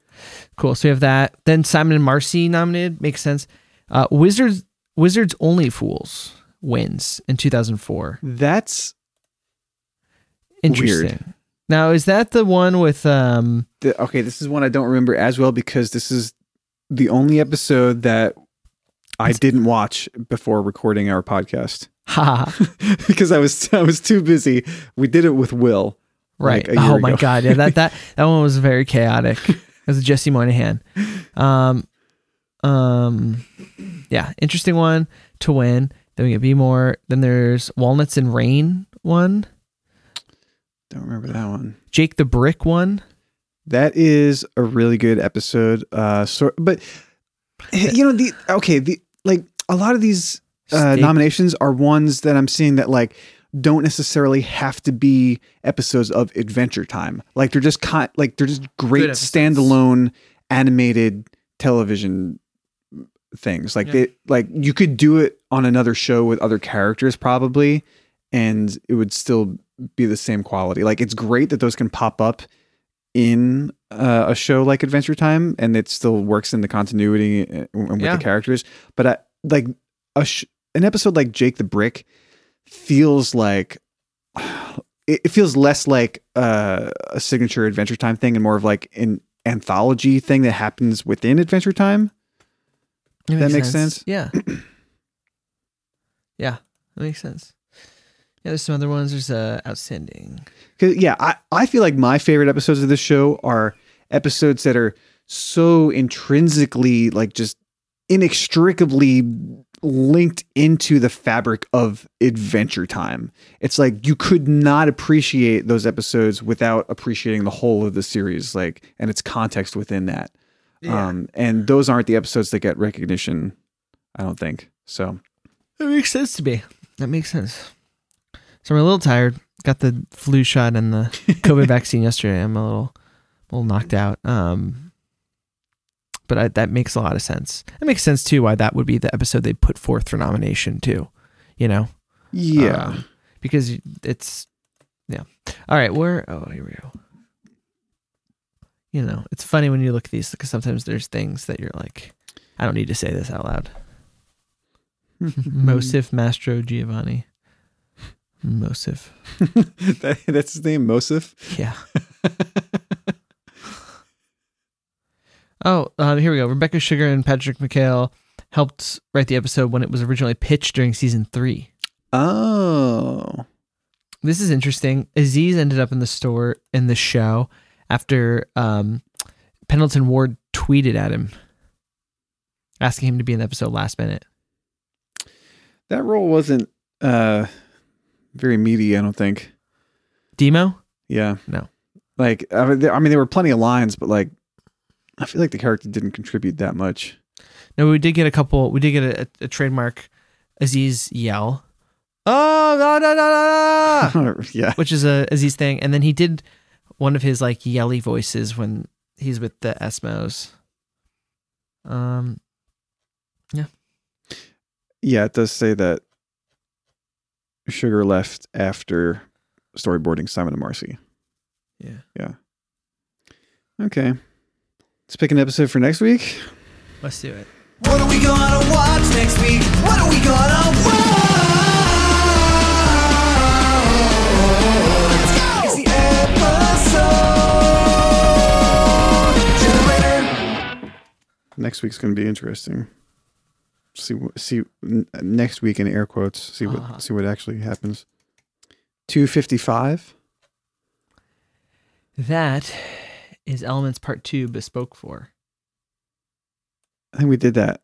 S2: Cool. So we have that. Then Simon and Marcy nominated. Makes sense. Uh, Wizards Wizards Only Fools wins in 2004.
S1: That's
S2: Interesting. Now is that the one with um
S1: the, okay. This is one I don't remember as well because this is the only episode that I didn't watch before recording our podcast
S2: ha
S1: because I was I was too busy. We did it with Will.
S2: right.
S1: like,
S2: oh my
S1: ago.
S2: god. Yeah, that that that one was very chaotic. Was Jesse Moynihan. Um um yeah, interesting one to win. Then we get Be More. Then there's Walnuts and Rain one.
S1: Don't remember that one.
S2: Jake the Brick one.
S1: That is a really good episode. Uh, so, but you know the okay the like a lot of these uh, nominations are ones that I'm seeing that like don't necessarily have to be episodes of Adventure Time. Like they're just con- like they're just great standalone animated television things. Like
S2: Yeah.
S1: they like you could do it on another show with other characters probably, and it would still be the same quality. Like it's great that those can pop up in uh, a show like Adventure Time, and it still works in the continuity uh, and with
S2: Yeah.
S1: the characters. But I, like a sh- an episode like Jake the Brick feels like it, feels less like uh, a signature Adventure Time thing and more of like an anthology thing that happens within Adventure Time.
S2: It
S1: That makes sense?
S2: Yeah. yeah, that makes sense. Yeah, there's some other ones. There's uh, outstanding.
S1: Yeah, I, I feel like my favorite episodes of this show are episodes that are so intrinsically like just inextricably linked into the fabric of adventure time. It's like you could not appreciate those episodes without appreciating the whole of the series, like and its context within that. Um and those aren't the episodes that get recognition, I don't think. So
S2: That makes sense to me. That makes sense. So I'm a little tired. Got the flu shot and the COVID vaccine yesterday. I'm a little, a little knocked out. Um, but I, that makes a lot of sense. It makes sense too why that would be the episode they put forth for nomination too. You know,
S1: yeah.
S2: Um, because it's yeah. All right, where? Oh, here we go. You know, it's funny when you look at these because sometimes there's things that you're like, I don't need to say this out loud. Mosif Mastro Giovanni. Mosif.
S1: That- that's his name, Mosif.
S2: Yeah. oh, um, here we go. Rebecca Sugar and Patrick McHale helped write the episode when it was originally pitched during season three.
S1: Oh.
S2: This is interesting. Aziz ended up in the store in the show after um, Pendleton Ward tweeted at him, asking him to be in the episode last minute.
S1: That role wasn't uh very meaty, I don't think.
S2: Demo?
S1: Yeah.
S2: No.
S1: Like I mean, there, I mean there were plenty of lines, but like I feel like the character didn't contribute that much.
S2: No, we did get a couple. We did get a, a, a trademark Aziz yell. Oh no no no no! no,"
S1: yeah.
S2: Which is a Aziz thing, and then he did one of his like yelly voices when he's with the Esmos. Um,
S1: Yeah, yeah, it does say that Sugar left after storyboarding Simon and Marcy.
S2: Yeah, yeah.
S1: Okay. Let's pick an episode for next week.
S2: Let's do it.
S4: What are we gonna watch next week? What are we gonna watch? It's the episode generator.
S1: Next week's going to be interesting. See what see n- next week in air quotes. See what
S2: Uh-huh.
S1: see what actually happens. Two fifty five.
S2: That is Elements Part Two, Bespoken For.
S1: I think we did that.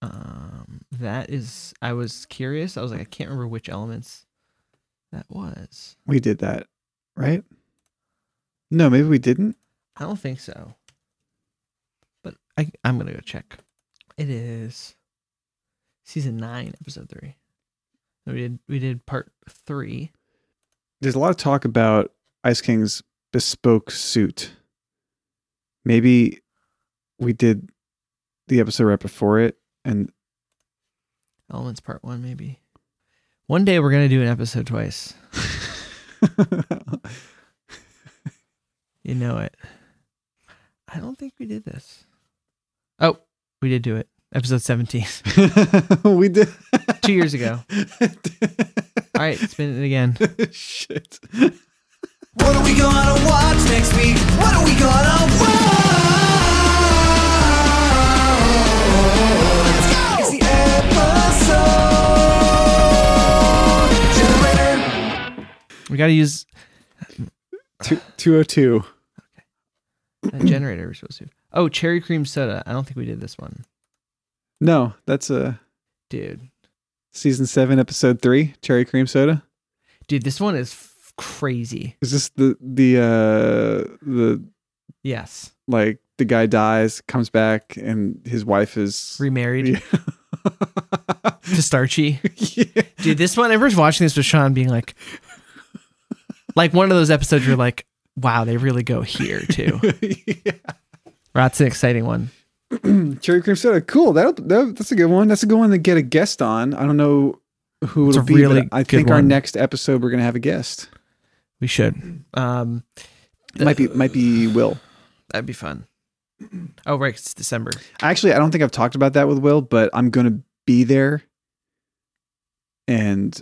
S2: Um, that is. I was curious. I was like, I can't remember which elements that was.
S1: We did that, right? No, maybe we didn't.
S2: I don't think so. But I, I'm gonna go check. It is season nine, episode three. No, We did we did part three.
S1: There's a lot of talk about Ice King's bespoke suit. Maybe we did the episode right before it, and
S2: Elements part one, maybe. One day we're gonna do an episode twice. You know it. I don't think we did this. Oh, we did do it. Episode 17.
S1: we did.
S2: Two years ago. All right, spin it again.
S1: Shit.
S4: What are we gonna watch next week? What are we gonna watch? It's the episode generator.
S2: We got to use
S1: Two, 202.
S2: a generator we're supposed to. Oh, cherry cream soda. I don't think we did this one.
S1: No, that's a
S2: Dude.
S1: season seven, episode three. Cherry cream soda.
S2: Dude, this one is f- crazy.
S1: Is this the the uh the
S2: Yes.
S1: like the guy dies, comes back, and his wife is
S2: Remarried
S1: Yeah.
S2: to Starchy.
S1: yeah.
S2: Dude, this one, I remember watching this with Sean being like, like one of those episodes you're like, wow, they really go here too. yeah. That's an exciting one.
S1: Cherry cream soda. Cool. That, that that's a good one. That's a good one to get a guest on. I don't know who it'll be.
S2: really
S1: I think our next episode we're gonna have a guest.
S2: We should. Um,
S1: It might be might be Will.
S2: that'd be fun. Oh, right. It's December.
S1: Actually, I don't think I've talked about that with Will, but I'm gonna be there, and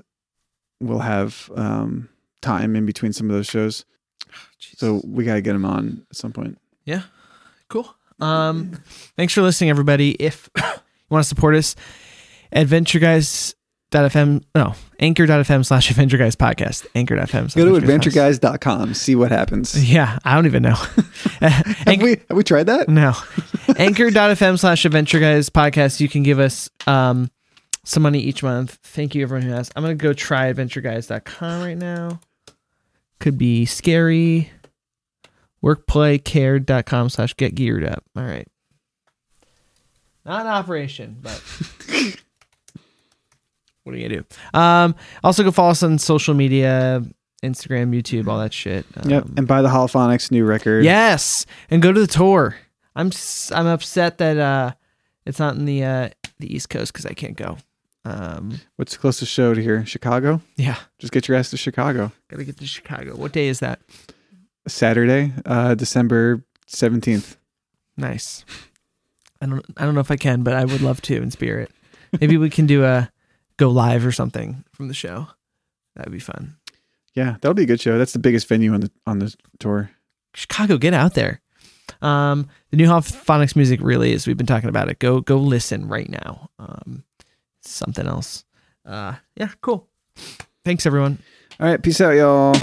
S1: we'll have um, time in between some of those shows. So we gotta get him on at some point.
S2: Yeah. Cool. Um, thanks for listening, everybody. If you want to support us, adventureguys.fm, no, anchor.fm slash adventure guys podcast. Anchor.fm.
S1: Go to
S2: Adventure Guys
S1: adventureguys.com. See what happens.
S2: Yeah. I don't even know.
S1: Have we have we tried that?
S2: No. Anchor.fm slash adventure guys podcast. You can give us um some money each month. Thank you everyone who has. I'm gonna go try adventureguys.com right now. Could be scary. Workplaycare.com slash get geared up. All right. Not an operation, but what are you gonna do? Um also go follow us on social media, Instagram, YouTube, all that shit. Um,
S1: Yep. And buy the Holophonics new record.
S2: Yes, and go to the tour. I'm s- I'm upset that uh it's not in the uh the East Coast because I can't go. Um,
S1: What's the closest show to here? Chicago?
S2: yeah,
S1: Just get your ass to Chicago.
S2: gotta get to Chicago. What day is that?
S1: Saturday, uh, December 17th.
S2: Nice. I don't I don't know if I can, but I would love to in spirit. Maybe we can do a go live or something from the show. That'd be fun.
S1: Yeah, that'll be a good show. That's the biggest venue on the on the tour.
S2: Chicago, get out there. Um, the new phonics music really is. We've been talking about it. Go go listen right now. Um, something else. Uh, yeah, cool. Thanks everyone.
S1: All right, peace out, y'all.